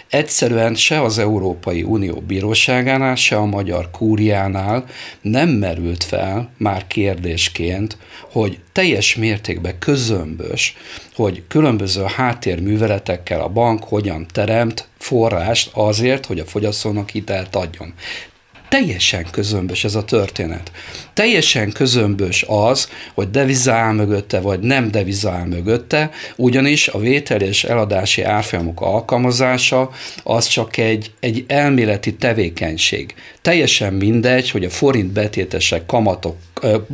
Egyszerűen se az Európai Unió bíróságánál, se a magyar kúriánál nem merült fel már kérdésként, hogy teljes mértékben közömbös, hogy különböző háttérműveletekkel a bank hogyan teremt forrást azért, hogy a fogyasztónak hitelt adjon. Teljesen közömbös ez a történet. Teljesen közömbös az, hogy deviza áll mögötte, vagy nem deviza áll mögötte, ugyanis a vétel és eladási árfolyamok alkalmazása az csak egy, egy elméleti tevékenység. Teljesen mindegy, hogy a forint betétesek kamatok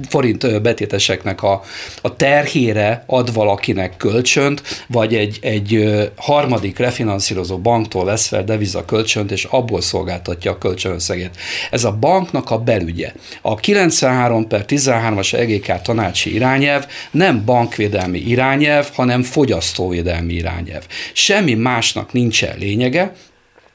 forint betéteseknek a, a terhére ad valakinek kölcsönt, vagy egy, egy harmadik refinanszírozó banktól vesz fel deviza kölcsönt, és abból szolgáltatja a kölcsönösszegét. Ez a banknak a belügye. A 93 per 13-as EGK tanácsi irányelv nem bankvédelmi irányelv, hanem fogyasztóvédelmi irányelv. Semmi másnak nincsen lényege,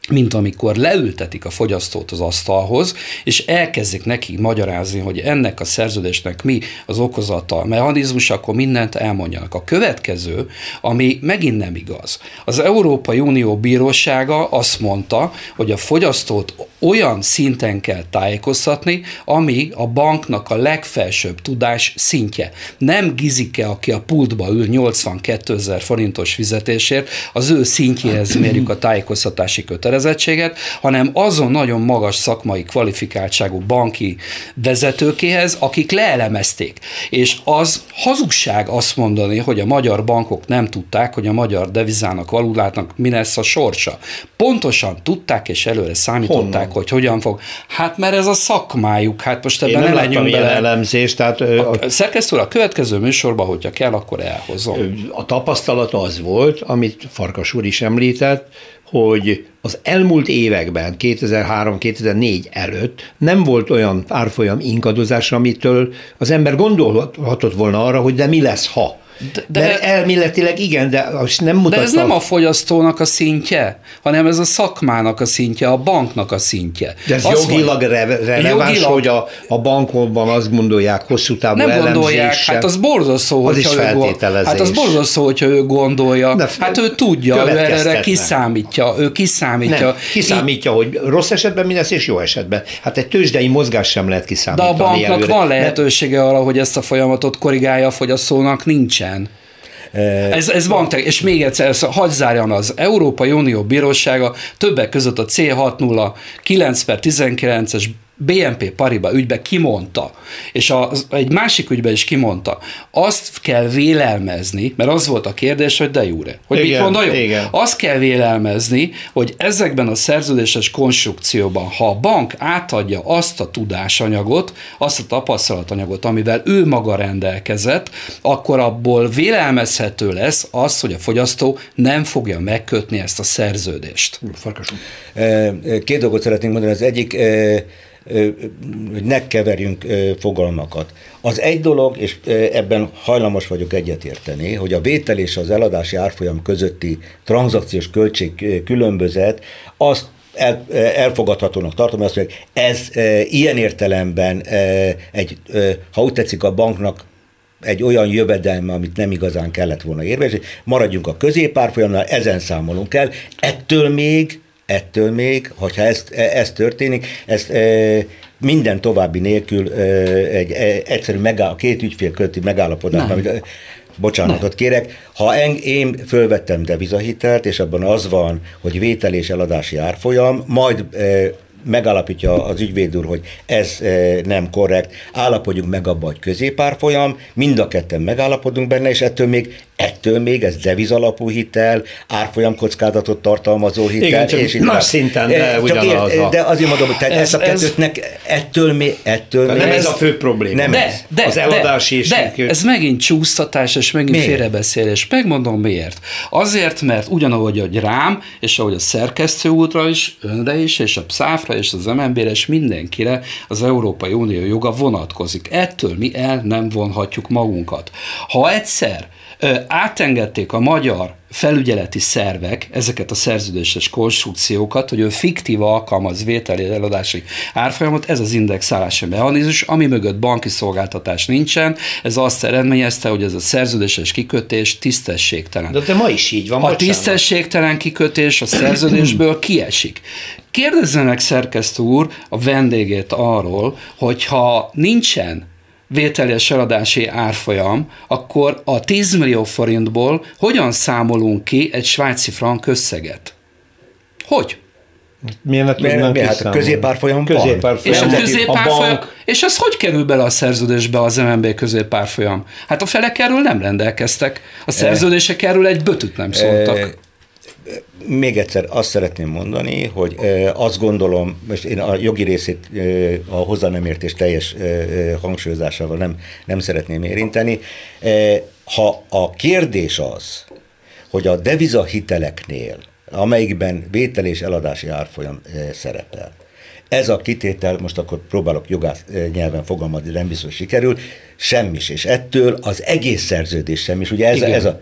mint amikor leültetik a fogyasztót az asztalhoz, és elkezdik neki magyarázni, hogy ennek a szerződésnek mi az okozata, a mechanizmus, akkor mindent elmondjanak. A következő, ami megint nem igaz. Az Európai Unió bírósága azt mondta, hogy a fogyasztót olyan szinten kell tájékoztatni, ami a banknak a legfelsőbb tudás szintje. Nem Gizike, aki a pultba ül 82 ezer forintos fizetésért, az ő szintjéhez mérjük a tájékoztatási kötelezettséget, hanem azon nagyon magas szakmai kvalifikáltságú banki vezetőkéhez, akik leelemezték. És az hazugság azt mondani, hogy a magyar bankok nem tudták, hogy a magyar devizának, valutátnak mi lesz a sorsa. Pontosan tudták és előre számították, Honnan? hogy hogyan fog. Hát mert ez a szakmájuk, hát most ebben nem legyünk bele. elemzést, tehát... A, a, szerkesztő a következő műsorban, hogyha kell, akkor elhozom. A tapasztalata az volt, amit Farkas úr is említett, hogy az elmúlt években, 2003-2004 előtt nem volt olyan árfolyam inkadozás, amitől az ember gondolhatott volna arra, hogy de mi lesz, ha. De, de, de elméletileg igen, de azt nem mutatta. De ez nem a fogyasztónak a szintje, hanem ez a szakmának a szintje, a banknak a szintje. De ez azt jogilag releváns, jogilag, hogy a, a bankokban azt gondolják hosszú távú Nem gondolják, hát az borzasztó, az is ő Hát az borzasztó, hogyha ő gondolja. De, hát ő tudja, ő erre kiszámítja, ő kiszámítja. Nem, kiszámítja, hogy rossz esetben mi lesz, és jó esetben. Hát egy tőzsdei mozgás sem lehet kiszámítani. De a banknak előre. van lehetősége arra, hogy ezt a folyamatot korrigálja a fogyasztónak, nincsen. Igen. Ez, ez van, és még egyszer, hadd zárjam az Európai Unió Bírósága többek között a C609 per 19-es BNP Pariba ügybe kimondta, és az, egy másik ügybe is kimondta, azt kell vélelmezni, mert az volt a kérdés, hogy de jure, hogy igen, mit mondja igen. Azt kell vélelmezni, hogy ezekben a szerződéses konstrukcióban, ha a bank átadja azt a tudásanyagot, azt a tapasztalatanyagot, amivel ő maga rendelkezett, akkor abból vélelmezhető lesz az, hogy a fogyasztó nem fogja megkötni ezt a szerződést. Farkasunk. Két dolgot szeretnénk mondani. Az egyik hogy ne keverjünk fogalmakat. Az egy dolog, és ebben hajlamos vagyok egyetérteni, hogy a vétel és az eladási árfolyam közötti tranzakciós költség különbözet, azt el, elfogadhatónak tartom, azt, hogy ez e, ilyen értelemben e, egy, e, ha úgy tetszik, a banknak egy olyan jövedelme, amit nem igazán kellett volna érvényesíteni, maradjunk a középárfolyamnál, ezen számolunk el, ettől még, ettől még, hogyha ez, ez történik, ezt e, minden további nélkül e, egy e, egyszerű megáll, két ügyfél közti megállapodás, amit bocsánatot kérek, ha en, én fölvettem devizahitelt, és abban az van, hogy vétel és eladási árfolyam, majd e, megállapítja az ügyvéd úr, hogy ez e, nem korrekt, állapodjunk meg abban, hogy középárfolyam, mind a ketten megállapodunk benne, és ettől még ettől még ez devizalapú hitel, árfolyam kockázatot tartalmazó hitel. Igen, csak és más szinten, de ugyanaz. Ér, de azért mondom, hogy ez, ezt a kettőtnek ettől még, ettől még. Nem ez, a fő probléma. Nem de, ez. De, az eladási de, és de, de ez megint csúsztatás, és megint miért? félrebeszélés. Megmondom miért. Azért, mert ugyanahogy hogy rám, és ahogy a szerkesztő útra is, önre is, és a pszáfra, és az MNB-re, és mindenkire az Európai Unió joga vonatkozik. Ettől mi el nem vonhatjuk magunkat. Ha egyszer átengedték a magyar felügyeleti szervek ezeket a szerződéses konstrukciókat, hogy ő fiktív alkalmaz vételi eladási árfolyamot, ez az indexálási mechanizmus, ami mögött banki szolgáltatás nincsen, ez azt eredményezte, hogy ez a szerződéses kikötés tisztességtelen. De, de ma is így van. A bocsánat. tisztességtelen kikötés a szerződésből kiesik. Kérdezzenek szerkesztő úr a vendégét arról, hogyha nincsen vételes eladási árfolyam, akkor a 10 millió forintból hogyan számolunk ki egy svájci frank összeget? Hogy? Milyen mi, mi, hát a középárfolyam középárfolyam. És a középárfolyam, a és az hogy kerül bele a szerződésbe az MNB középárfolyam? Hát a felek erről nem rendelkeztek. A szerződések erről egy bötüt nem szóltak még egyszer azt szeretném mondani, hogy azt gondolom, most én a jogi részét a hozzá nem értés teljes hangsúlyozásával nem, nem szeretném érinteni. Ha a kérdés az, hogy a devizahiteleknél, amelyikben vétel és eladási árfolyam szerepel, ez a kitétel, most akkor próbálok jogász nyelven fogalmazni, nem biztos sikerül, semmis, és ettől az egész szerződés semmis. Ugye ez, ez a,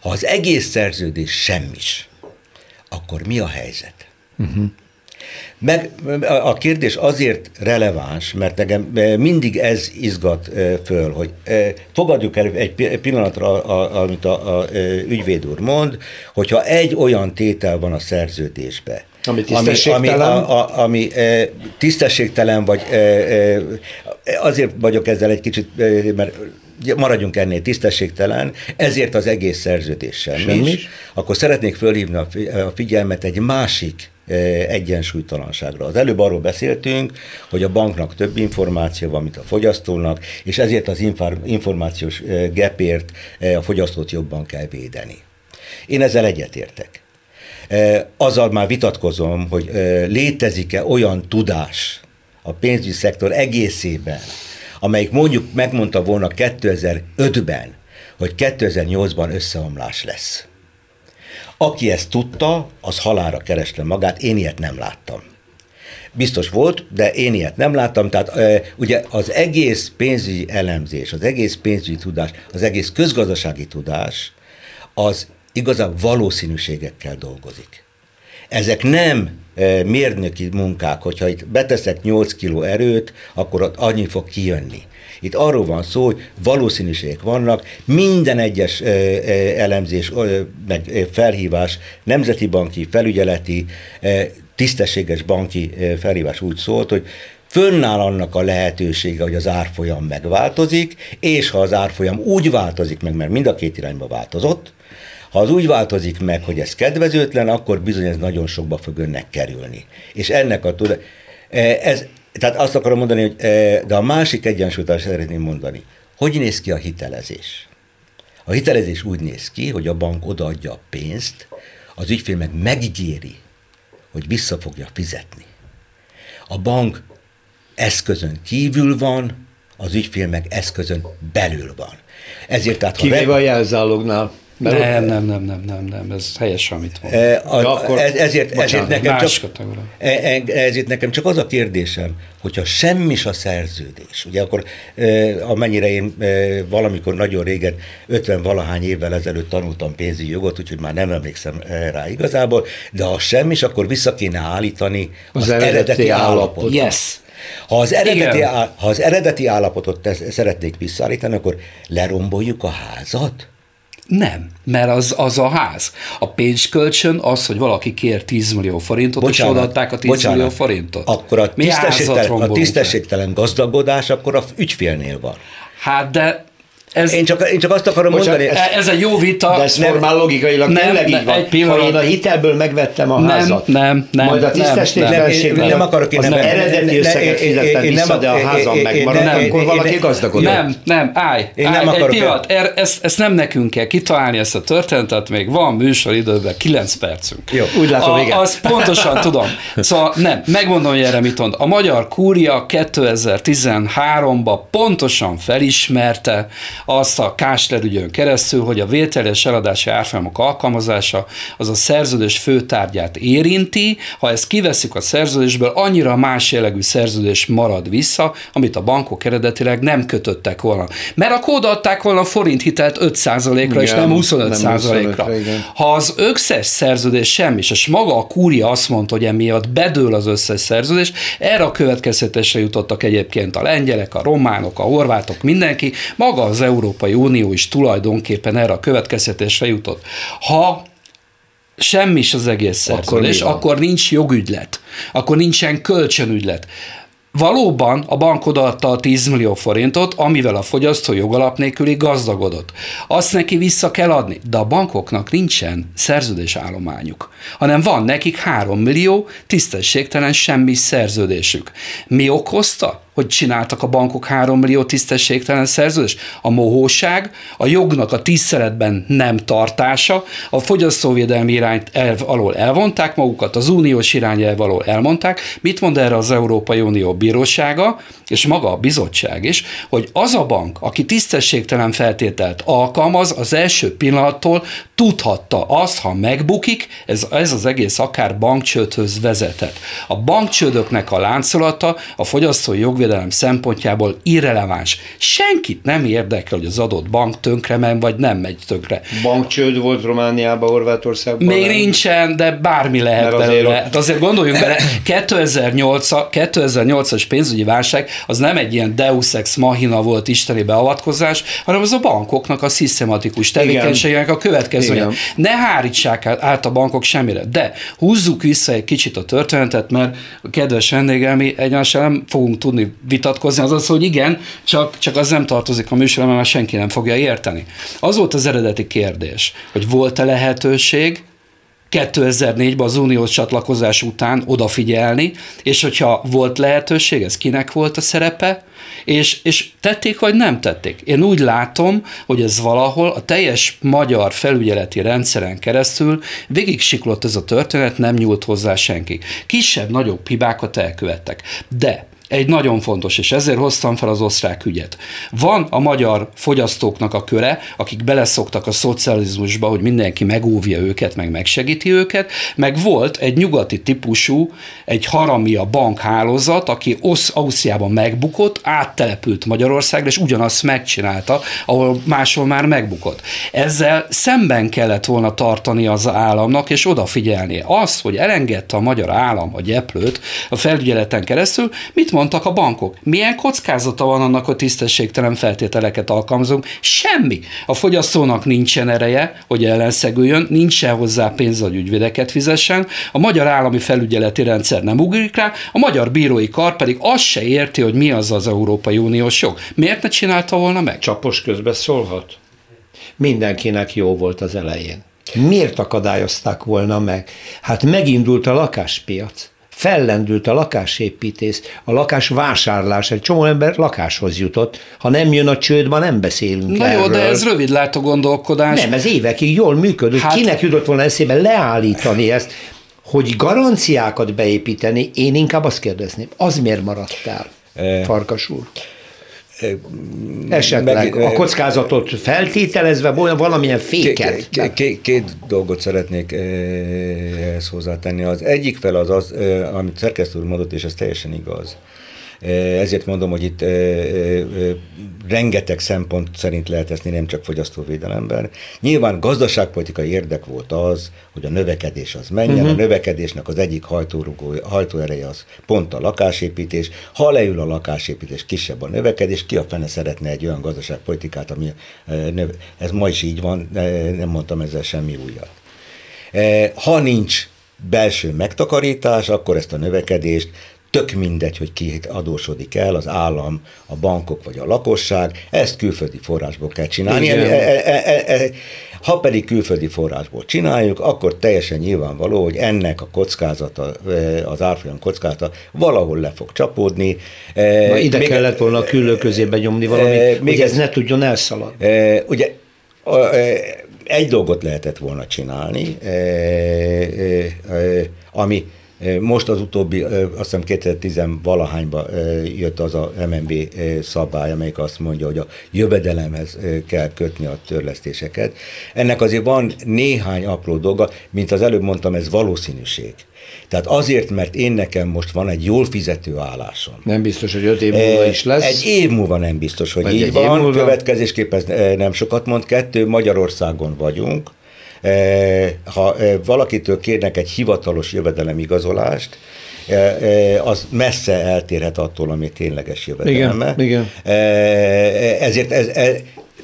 ha az egész szerződés semmis, akkor mi a helyzet? Uh-huh. Meg a kérdés azért releváns, mert nekem mindig ez izgat föl, hogy fogadjuk el egy pillanatra, amit a, a ügyvéd úr mond, hogyha egy olyan tétel van a szerződésbe, ami tisztességtelen? Ami, a, a, ami e, tisztességtelen, vagy e, e, azért vagyok ezzel egy kicsit, mert maradjunk ennél tisztességtelen, ezért az egész szerződés semmi. semmi. Akkor szeretnék fölhívni a figyelmet egy másik e, egyensúlytalanságra. Az előbb arról beszéltünk, hogy a banknak több információ van, mint a fogyasztónak, és ezért az információs e, gepért e, a fogyasztót jobban kell védeni. Én ezzel egyetértek. Azzal már vitatkozom, hogy létezik-e olyan tudás a pénzügyi szektor egészében, amelyik mondjuk megmondta volna 2005-ben, hogy 2008-ban összeomlás lesz. Aki ezt tudta, az halára kereste magát, én ilyet nem láttam. Biztos volt, de én ilyet nem láttam. Tehát ugye az egész pénzügyi elemzés, az egész pénzügyi tudás, az egész közgazdasági tudás, az igazából valószínűségekkel dolgozik. Ezek nem mérnöki munkák, hogyha itt beteszek 8 kg erőt, akkor ott annyi fog kijönni. Itt arról van szó, hogy valószínűségek vannak, minden egyes elemzés, meg felhívás, nemzeti banki, felügyeleti, tisztességes banki felhívás úgy szólt, hogy fönnáll annak a lehetősége, hogy az árfolyam megváltozik, és ha az árfolyam úgy változik meg, mert mind a két irányba változott, ha az úgy változik meg, hogy ez kedvezőtlen, akkor bizony ez nagyon sokba fog önnek kerülni. És ennek a tud, e, ez, tehát azt akarom mondani, hogy e, de a másik egyensúlyt szeretném mondani. Hogy néz ki a hitelezés? A hitelezés úgy néz ki, hogy a bank odaadja a pénzt, az ügyfél meg megígéri, hogy vissza fogja fizetni. A bank eszközön kívül van, az ügyfél meg eszközön belül van. Ezért tehát, ha Kivéve reg... a jelzálognál. Mert nem, nem, nem, nem, nem, nem, ez helyes, amit mondom. E, a, ja, akkor, ez, ezért, bocsánat, ezért, nekem csak, e, e, ezért nekem csak az a kérdésem, hogyha semmis a szerződés, ugye akkor e, amennyire én e, valamikor nagyon régen, 50 valahány évvel ezelőtt tanultam pénzügyi jogot, úgyhogy már nem emlékszem rá igazából, de ha semmis, akkor vissza kéne állítani az, az eredeti, eredeti állapot. Yes. Ha az eredeti, á, ha az eredeti állapotot szeretnék visszaállítani, akkor leromboljuk a házat? Nem, mert az, az a ház. A pénzkölcsön az, hogy valaki kér 10 millió forintot, bocsánat, és odaadták a 10 bocsánat, millió forintot. Akkor a tisztességtelen, a tisztességtelen gazdagodás akkor a ügyfélnél van. Hát de ez, én, csak, én csak azt akarom Bocsánat, mondani. Ez, ez egy jó vita. De ez nem, formál logikailag nem, tényleg így van. Egy pillanat. Ha én a hitelből megvettem a nem, házat, nem, nem, majd a tisztességtelenség nem, nem, nem akarok én nem, eredeti összeget fizettem vissza, de a házam megmarad, akkor valaki gazdagodott. Nem, nem, állj, én állj, nem egy pillanat, er, ezt, ezt nem nekünk kell kitalálni ezt a történetet, még van műsoridőben 9 percünk. Jó, úgy látom, igen. Azt pontosan tudom. Szóval nem, megmondom, hogy erre mit mond. A magyar kúria 2013-ban pontosan felismerte azt a kás ügyön keresztül, hogy a vételes eladási árfolyamok alkalmazása az a szerződés főtárgyát érinti, ha ezt kiveszük a szerződésből, annyira más jellegű szerződés marad vissza, amit a bankok eredetileg nem kötöttek volna. Mert akkor odaadták volna a forint hitelt 5%-ra, és nem 25%-ra. Ha az összes szerződés semmi, és maga a kúria azt mondta, hogy emiatt bedől az összes szerződés, erre a következtetésre jutottak egyébként a lengyelek, a románok, a horvátok, mindenki, maga az Európai Unió is tulajdonképpen erre a következtetésre jutott. Ha semmi is az egész szerződés, akkor, akkor nincs jogügylet, akkor nincsen kölcsönügylet. Valóban a bank odaadta a 10 millió forintot, amivel a fogyasztó jogalap nélküli gazdagodott. Azt neki vissza kell adni, de a bankoknak nincsen szerződésállományuk, hanem van nekik 3 millió tisztességtelen semmi szerződésük. Mi okozta? Hogy csináltak a bankok 3 millió tisztességtelen szerződés? A mohóság, a jognak a tiszteletben nem tartása, a fogyasztóvédelmi irányt el, alól elvonták magukat, az uniós irányelv alól elmondták. Mit mond erre az Európai Unió bírósága, és maga a bizottság is, hogy az a bank, aki tisztességtelen feltételt alkalmaz, az első pillanattól tudhatta azt, ha megbukik, ez, ez az egész akár bankcsődhöz vezetett. A bankcsődöknek a láncolata a fogyasztói jogvédelem szempontjából irreleváns. Senkit nem érdekel, hogy az adott bank tönkre men, vagy nem megy tönkre. Bankcsőd volt Romániában, Horvátországban? Még nem? nincsen, de bármi lehet Mert belőle. Azért, ott... azért gondoljunk bele, 2008, 2008-as pénzügyi válság az nem egy ilyen deus ex machina volt isteni beavatkozás, hanem az a bankoknak a szisztematikus tevékenységének a következő igen. Ne hárítsák át a bankok semmire, de húzzuk vissza egy kicsit a történetet, mert a kedves vendégem, mi egyáltalán nem fogunk tudni vitatkozni, az az, hogy igen, csak, csak az nem tartozik a műsorra, mert senki nem fogja érteni. Az volt az eredeti kérdés, hogy volt-e lehetőség 2004-ben az uniós csatlakozás után odafigyelni, és hogyha volt lehetőség, ez kinek volt a szerepe, és, és tették vagy nem tették. Én úgy látom, hogy ez valahol a teljes magyar felügyeleti rendszeren keresztül végig siklott ez a történet, nem nyúlt hozzá senki. Kisebb-nagyobb hibákat elkövettek. De egy nagyon fontos, és ezért hoztam fel az osztrák ügyet. Van a magyar fogyasztóknak a köre, akik beleszoktak a szocializmusba, hogy mindenki megóvja őket, meg megsegíti őket, meg volt egy nyugati típusú, egy haramia bankhálózat, aki Osz Ausztriában megbukott, áttelepült Magyarországra, és ugyanazt megcsinálta, ahol máshol már megbukott. Ezzel szemben kellett volna tartani az államnak, és odafigyelni. Az, hogy elengedte a magyar állam a gyeplőt a felügyeleten keresztül, mit mondtak a bankok. Milyen kockázata van annak, hogy tisztességtelen feltételeket alkalmazunk? Semmi. A fogyasztónak nincsen ereje, hogy ellenszegüljön, nincsen hozzá pénz, hogy ügyvédeket fizessen, a magyar állami felügyeleti rendszer nem ugrik rá, a magyar bírói kar pedig azt se érti, hogy mi az az Európai Uniós jog. Miért ne csinálta volna meg? Csapos közbe szólhat. Mindenkinek jó volt az elején. Miért akadályozták volna meg? Hát megindult a lakáspiac fellendült a lakásépítés, a lakásvásárlás, egy csomó ember lakáshoz jutott. Ha nem jön a csődbe, nem beszélünk Na erről. jó, de ez rövid látó gondolkodás. Nem, ez évekig jól működött. Hát... Kinek jutott volna eszébe leállítani ezt, hogy garanciákat beépíteni, én inkább azt kérdezném, az miért maradtál, Farkas úr? Esetleg meg, a kockázatot feltételezve valamilyen féket. Két, két, két dolgot szeretnék ehhez hozzátenni. Az egyik fel az az, amit szerkesztő úr mondott, és ez teljesen igaz. Ezért mondom, hogy itt rengeteg szempont szerint lehet ezt nem csak fogyasztóvédelemben. Nyilván gazdaságpolitikai érdek volt az, hogy a növekedés az menjen, uh-huh. a növekedésnek az egyik hajtórugó, hajtóereje az pont a lakásépítés. Ha leül a lakásépítés, kisebb a növekedés, ki a fene szeretne egy olyan gazdaságpolitikát, ami ez ma is így van, nem mondtam ezzel semmi újat. Ha nincs belső megtakarítás, akkor ezt a növekedést tök mindegy, hogy ki adósodik el, az állam, a bankok vagy a lakosság, ezt külföldi forrásból kell csinálni. E, e, e, e, ha pedig külföldi forrásból csináljuk, akkor teljesen nyilvánvaló, hogy ennek a kockázata, az árfolyam kockázata valahol le fog csapódni. Na, ide még, kellett volna a küllő közébe nyomni valamit, még hogy ez, ez ne tudjon elszaladni. Ugye egy dolgot lehetett volna csinálni, ami most az utóbbi, azt hiszem 2010 valahányban jött az a MNB szabály, amelyik azt mondja, hogy a jövedelemhez kell kötni a törlesztéseket. Ennek azért van néhány apró dolga, mint az előbb mondtam, ez valószínűség. Tehát azért, mert én nekem most van egy jól fizető állásom. Nem biztos, hogy öt év múlva is lesz. Egy év múlva nem biztos, hogy Vagy így van. Múlva... Következésképpen nem sokat mond. Kettő, Magyarországon vagyunk ha eh, valakitől kérnek egy hivatalos jövedelemigazolást, eh, az messze eltérhet attól, ami tényleges jövedelme. Igen, igen. Ezért ez, ez,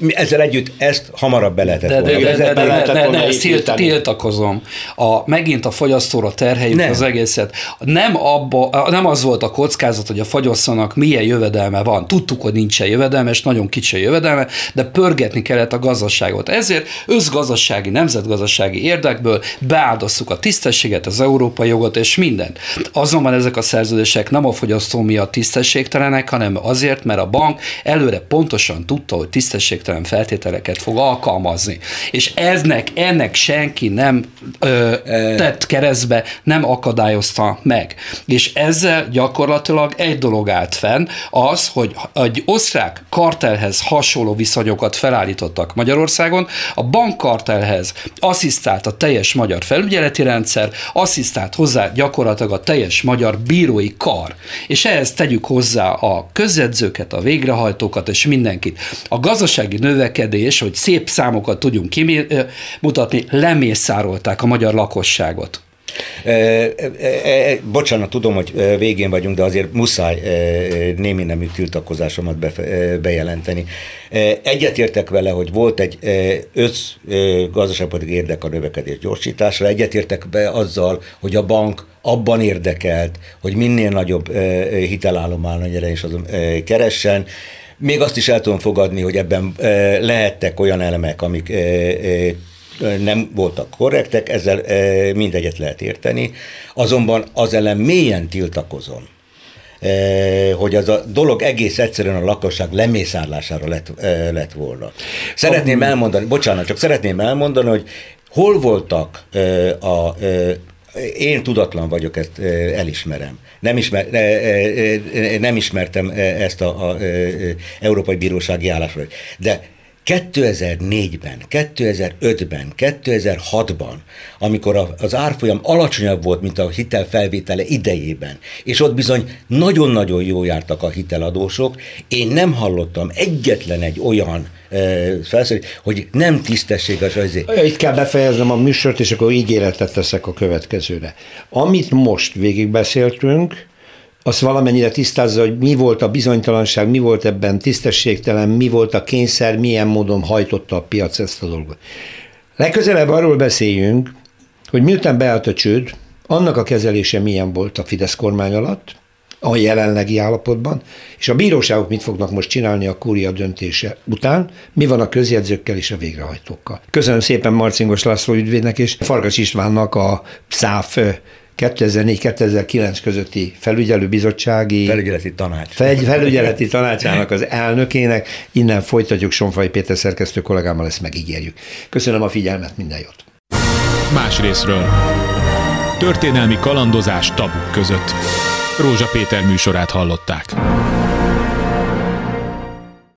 ezzel együtt ezt hamarabb be lehetett de, volna. De, de, de, de, de, de, de ezt tilt, tiltakozom. A, megint a fogyasztóra terheljük nem. az egészet. Nem, abba, nem az volt a kockázat, hogy a fogyasztónak milyen jövedelme van. Tudtuk, hogy nincsen jövedelme, és nagyon kicsi a jövedelme, de pörgetni kellett a gazdaságot. Ezért összgazdasági, nemzetgazdasági érdekből beáldozzuk a tisztességet, az európai jogot és mindent. Azonban ezek a szerződések nem a fogyasztó miatt tisztességtelenek, hanem azért, mert a bank előre pontosan tudta, hogy tisztesség tisztességtelen feltételeket fog alkalmazni. És eznek, ennek senki nem ö, tett keresztbe, nem akadályozta meg. És ezzel gyakorlatilag egy dolog állt fenn, az, hogy egy osztrák kartelhez hasonló viszonyokat felállítottak Magyarországon, a bankkartelhez asszisztált a teljes magyar felügyeleti rendszer, asszisztált hozzá gyakorlatilag a teljes magyar bírói kar. És ehhez tegyük hozzá a közjegyzőket, a végrehajtókat és mindenkit. A gazdasági növekedés, hogy szép számokat tudjunk kimutatni, lemészárolták a magyar lakosságot. E, e, e, bocsánat, tudom, hogy végén vagyunk, de azért muszáj némi nemű tiltakozásomat be, bejelenteni. Egyetértek vele, hogy volt egy össz gazdaságpolitikai érdek a növekedés gyorsításra, egyetértek be azzal, hogy a bank abban érdekelt, hogy minél nagyobb hitelállomány is azon keressen, még azt is el tudom fogadni, hogy ebben lehettek olyan elemek, amik nem voltak korrektek, ezzel mindegyet lehet érteni, azonban az ellen mélyen tiltakozom, hogy az a dolog egész egyszerűen a lakosság lemészárlására lett, lett volna. Szeretném elmondani, bocsánat, csak szeretném elmondani, hogy hol voltak a én tudatlan vagyok, ezt elismerem. Nem, ismer, nem ismertem ezt a, a, a Európai Bírósági állásról. De 2004-ben, 2005-ben, 2006-ban, amikor az árfolyam alacsonyabb volt, mint a hitelfelvétele idejében, és ott bizony nagyon-nagyon jól jártak a hiteladósok, én nem hallottam egyetlen egy olyan felszólít, hogy nem tisztességes az. Itt kell befejeznem a műsort, és akkor ígéretet teszek a következőre. Amit most végigbeszéltünk, azt valamennyire tisztázza, hogy mi volt a bizonytalanság, mi volt ebben tisztességtelen, mi volt a kényszer, milyen módon hajtotta a piac ezt a dolgot. Legközelebb arról beszéljünk, hogy miután beállt a csőd, annak a kezelése milyen volt a Fidesz kormány alatt, a jelenlegi állapotban, és a bíróságok mit fognak most csinálni a kúria döntése után, mi van a közjegyzőkkel és a végrehajtókkal. Köszönöm szépen Marcingos László ügyvédnek és Farkas Istvánnak a SZÁF 2004-2009 közötti felügyelőbizottsági felügyeleti tanács. felügyeleti tanácsának az elnökének. Innen folytatjuk Sonfai Péter szerkesztő kollégámmal, ezt megígérjük. Köszönöm a figyelmet, minden jót! Más részről. Történelmi kalandozás tabuk között. Rózsa Péter műsorát hallották.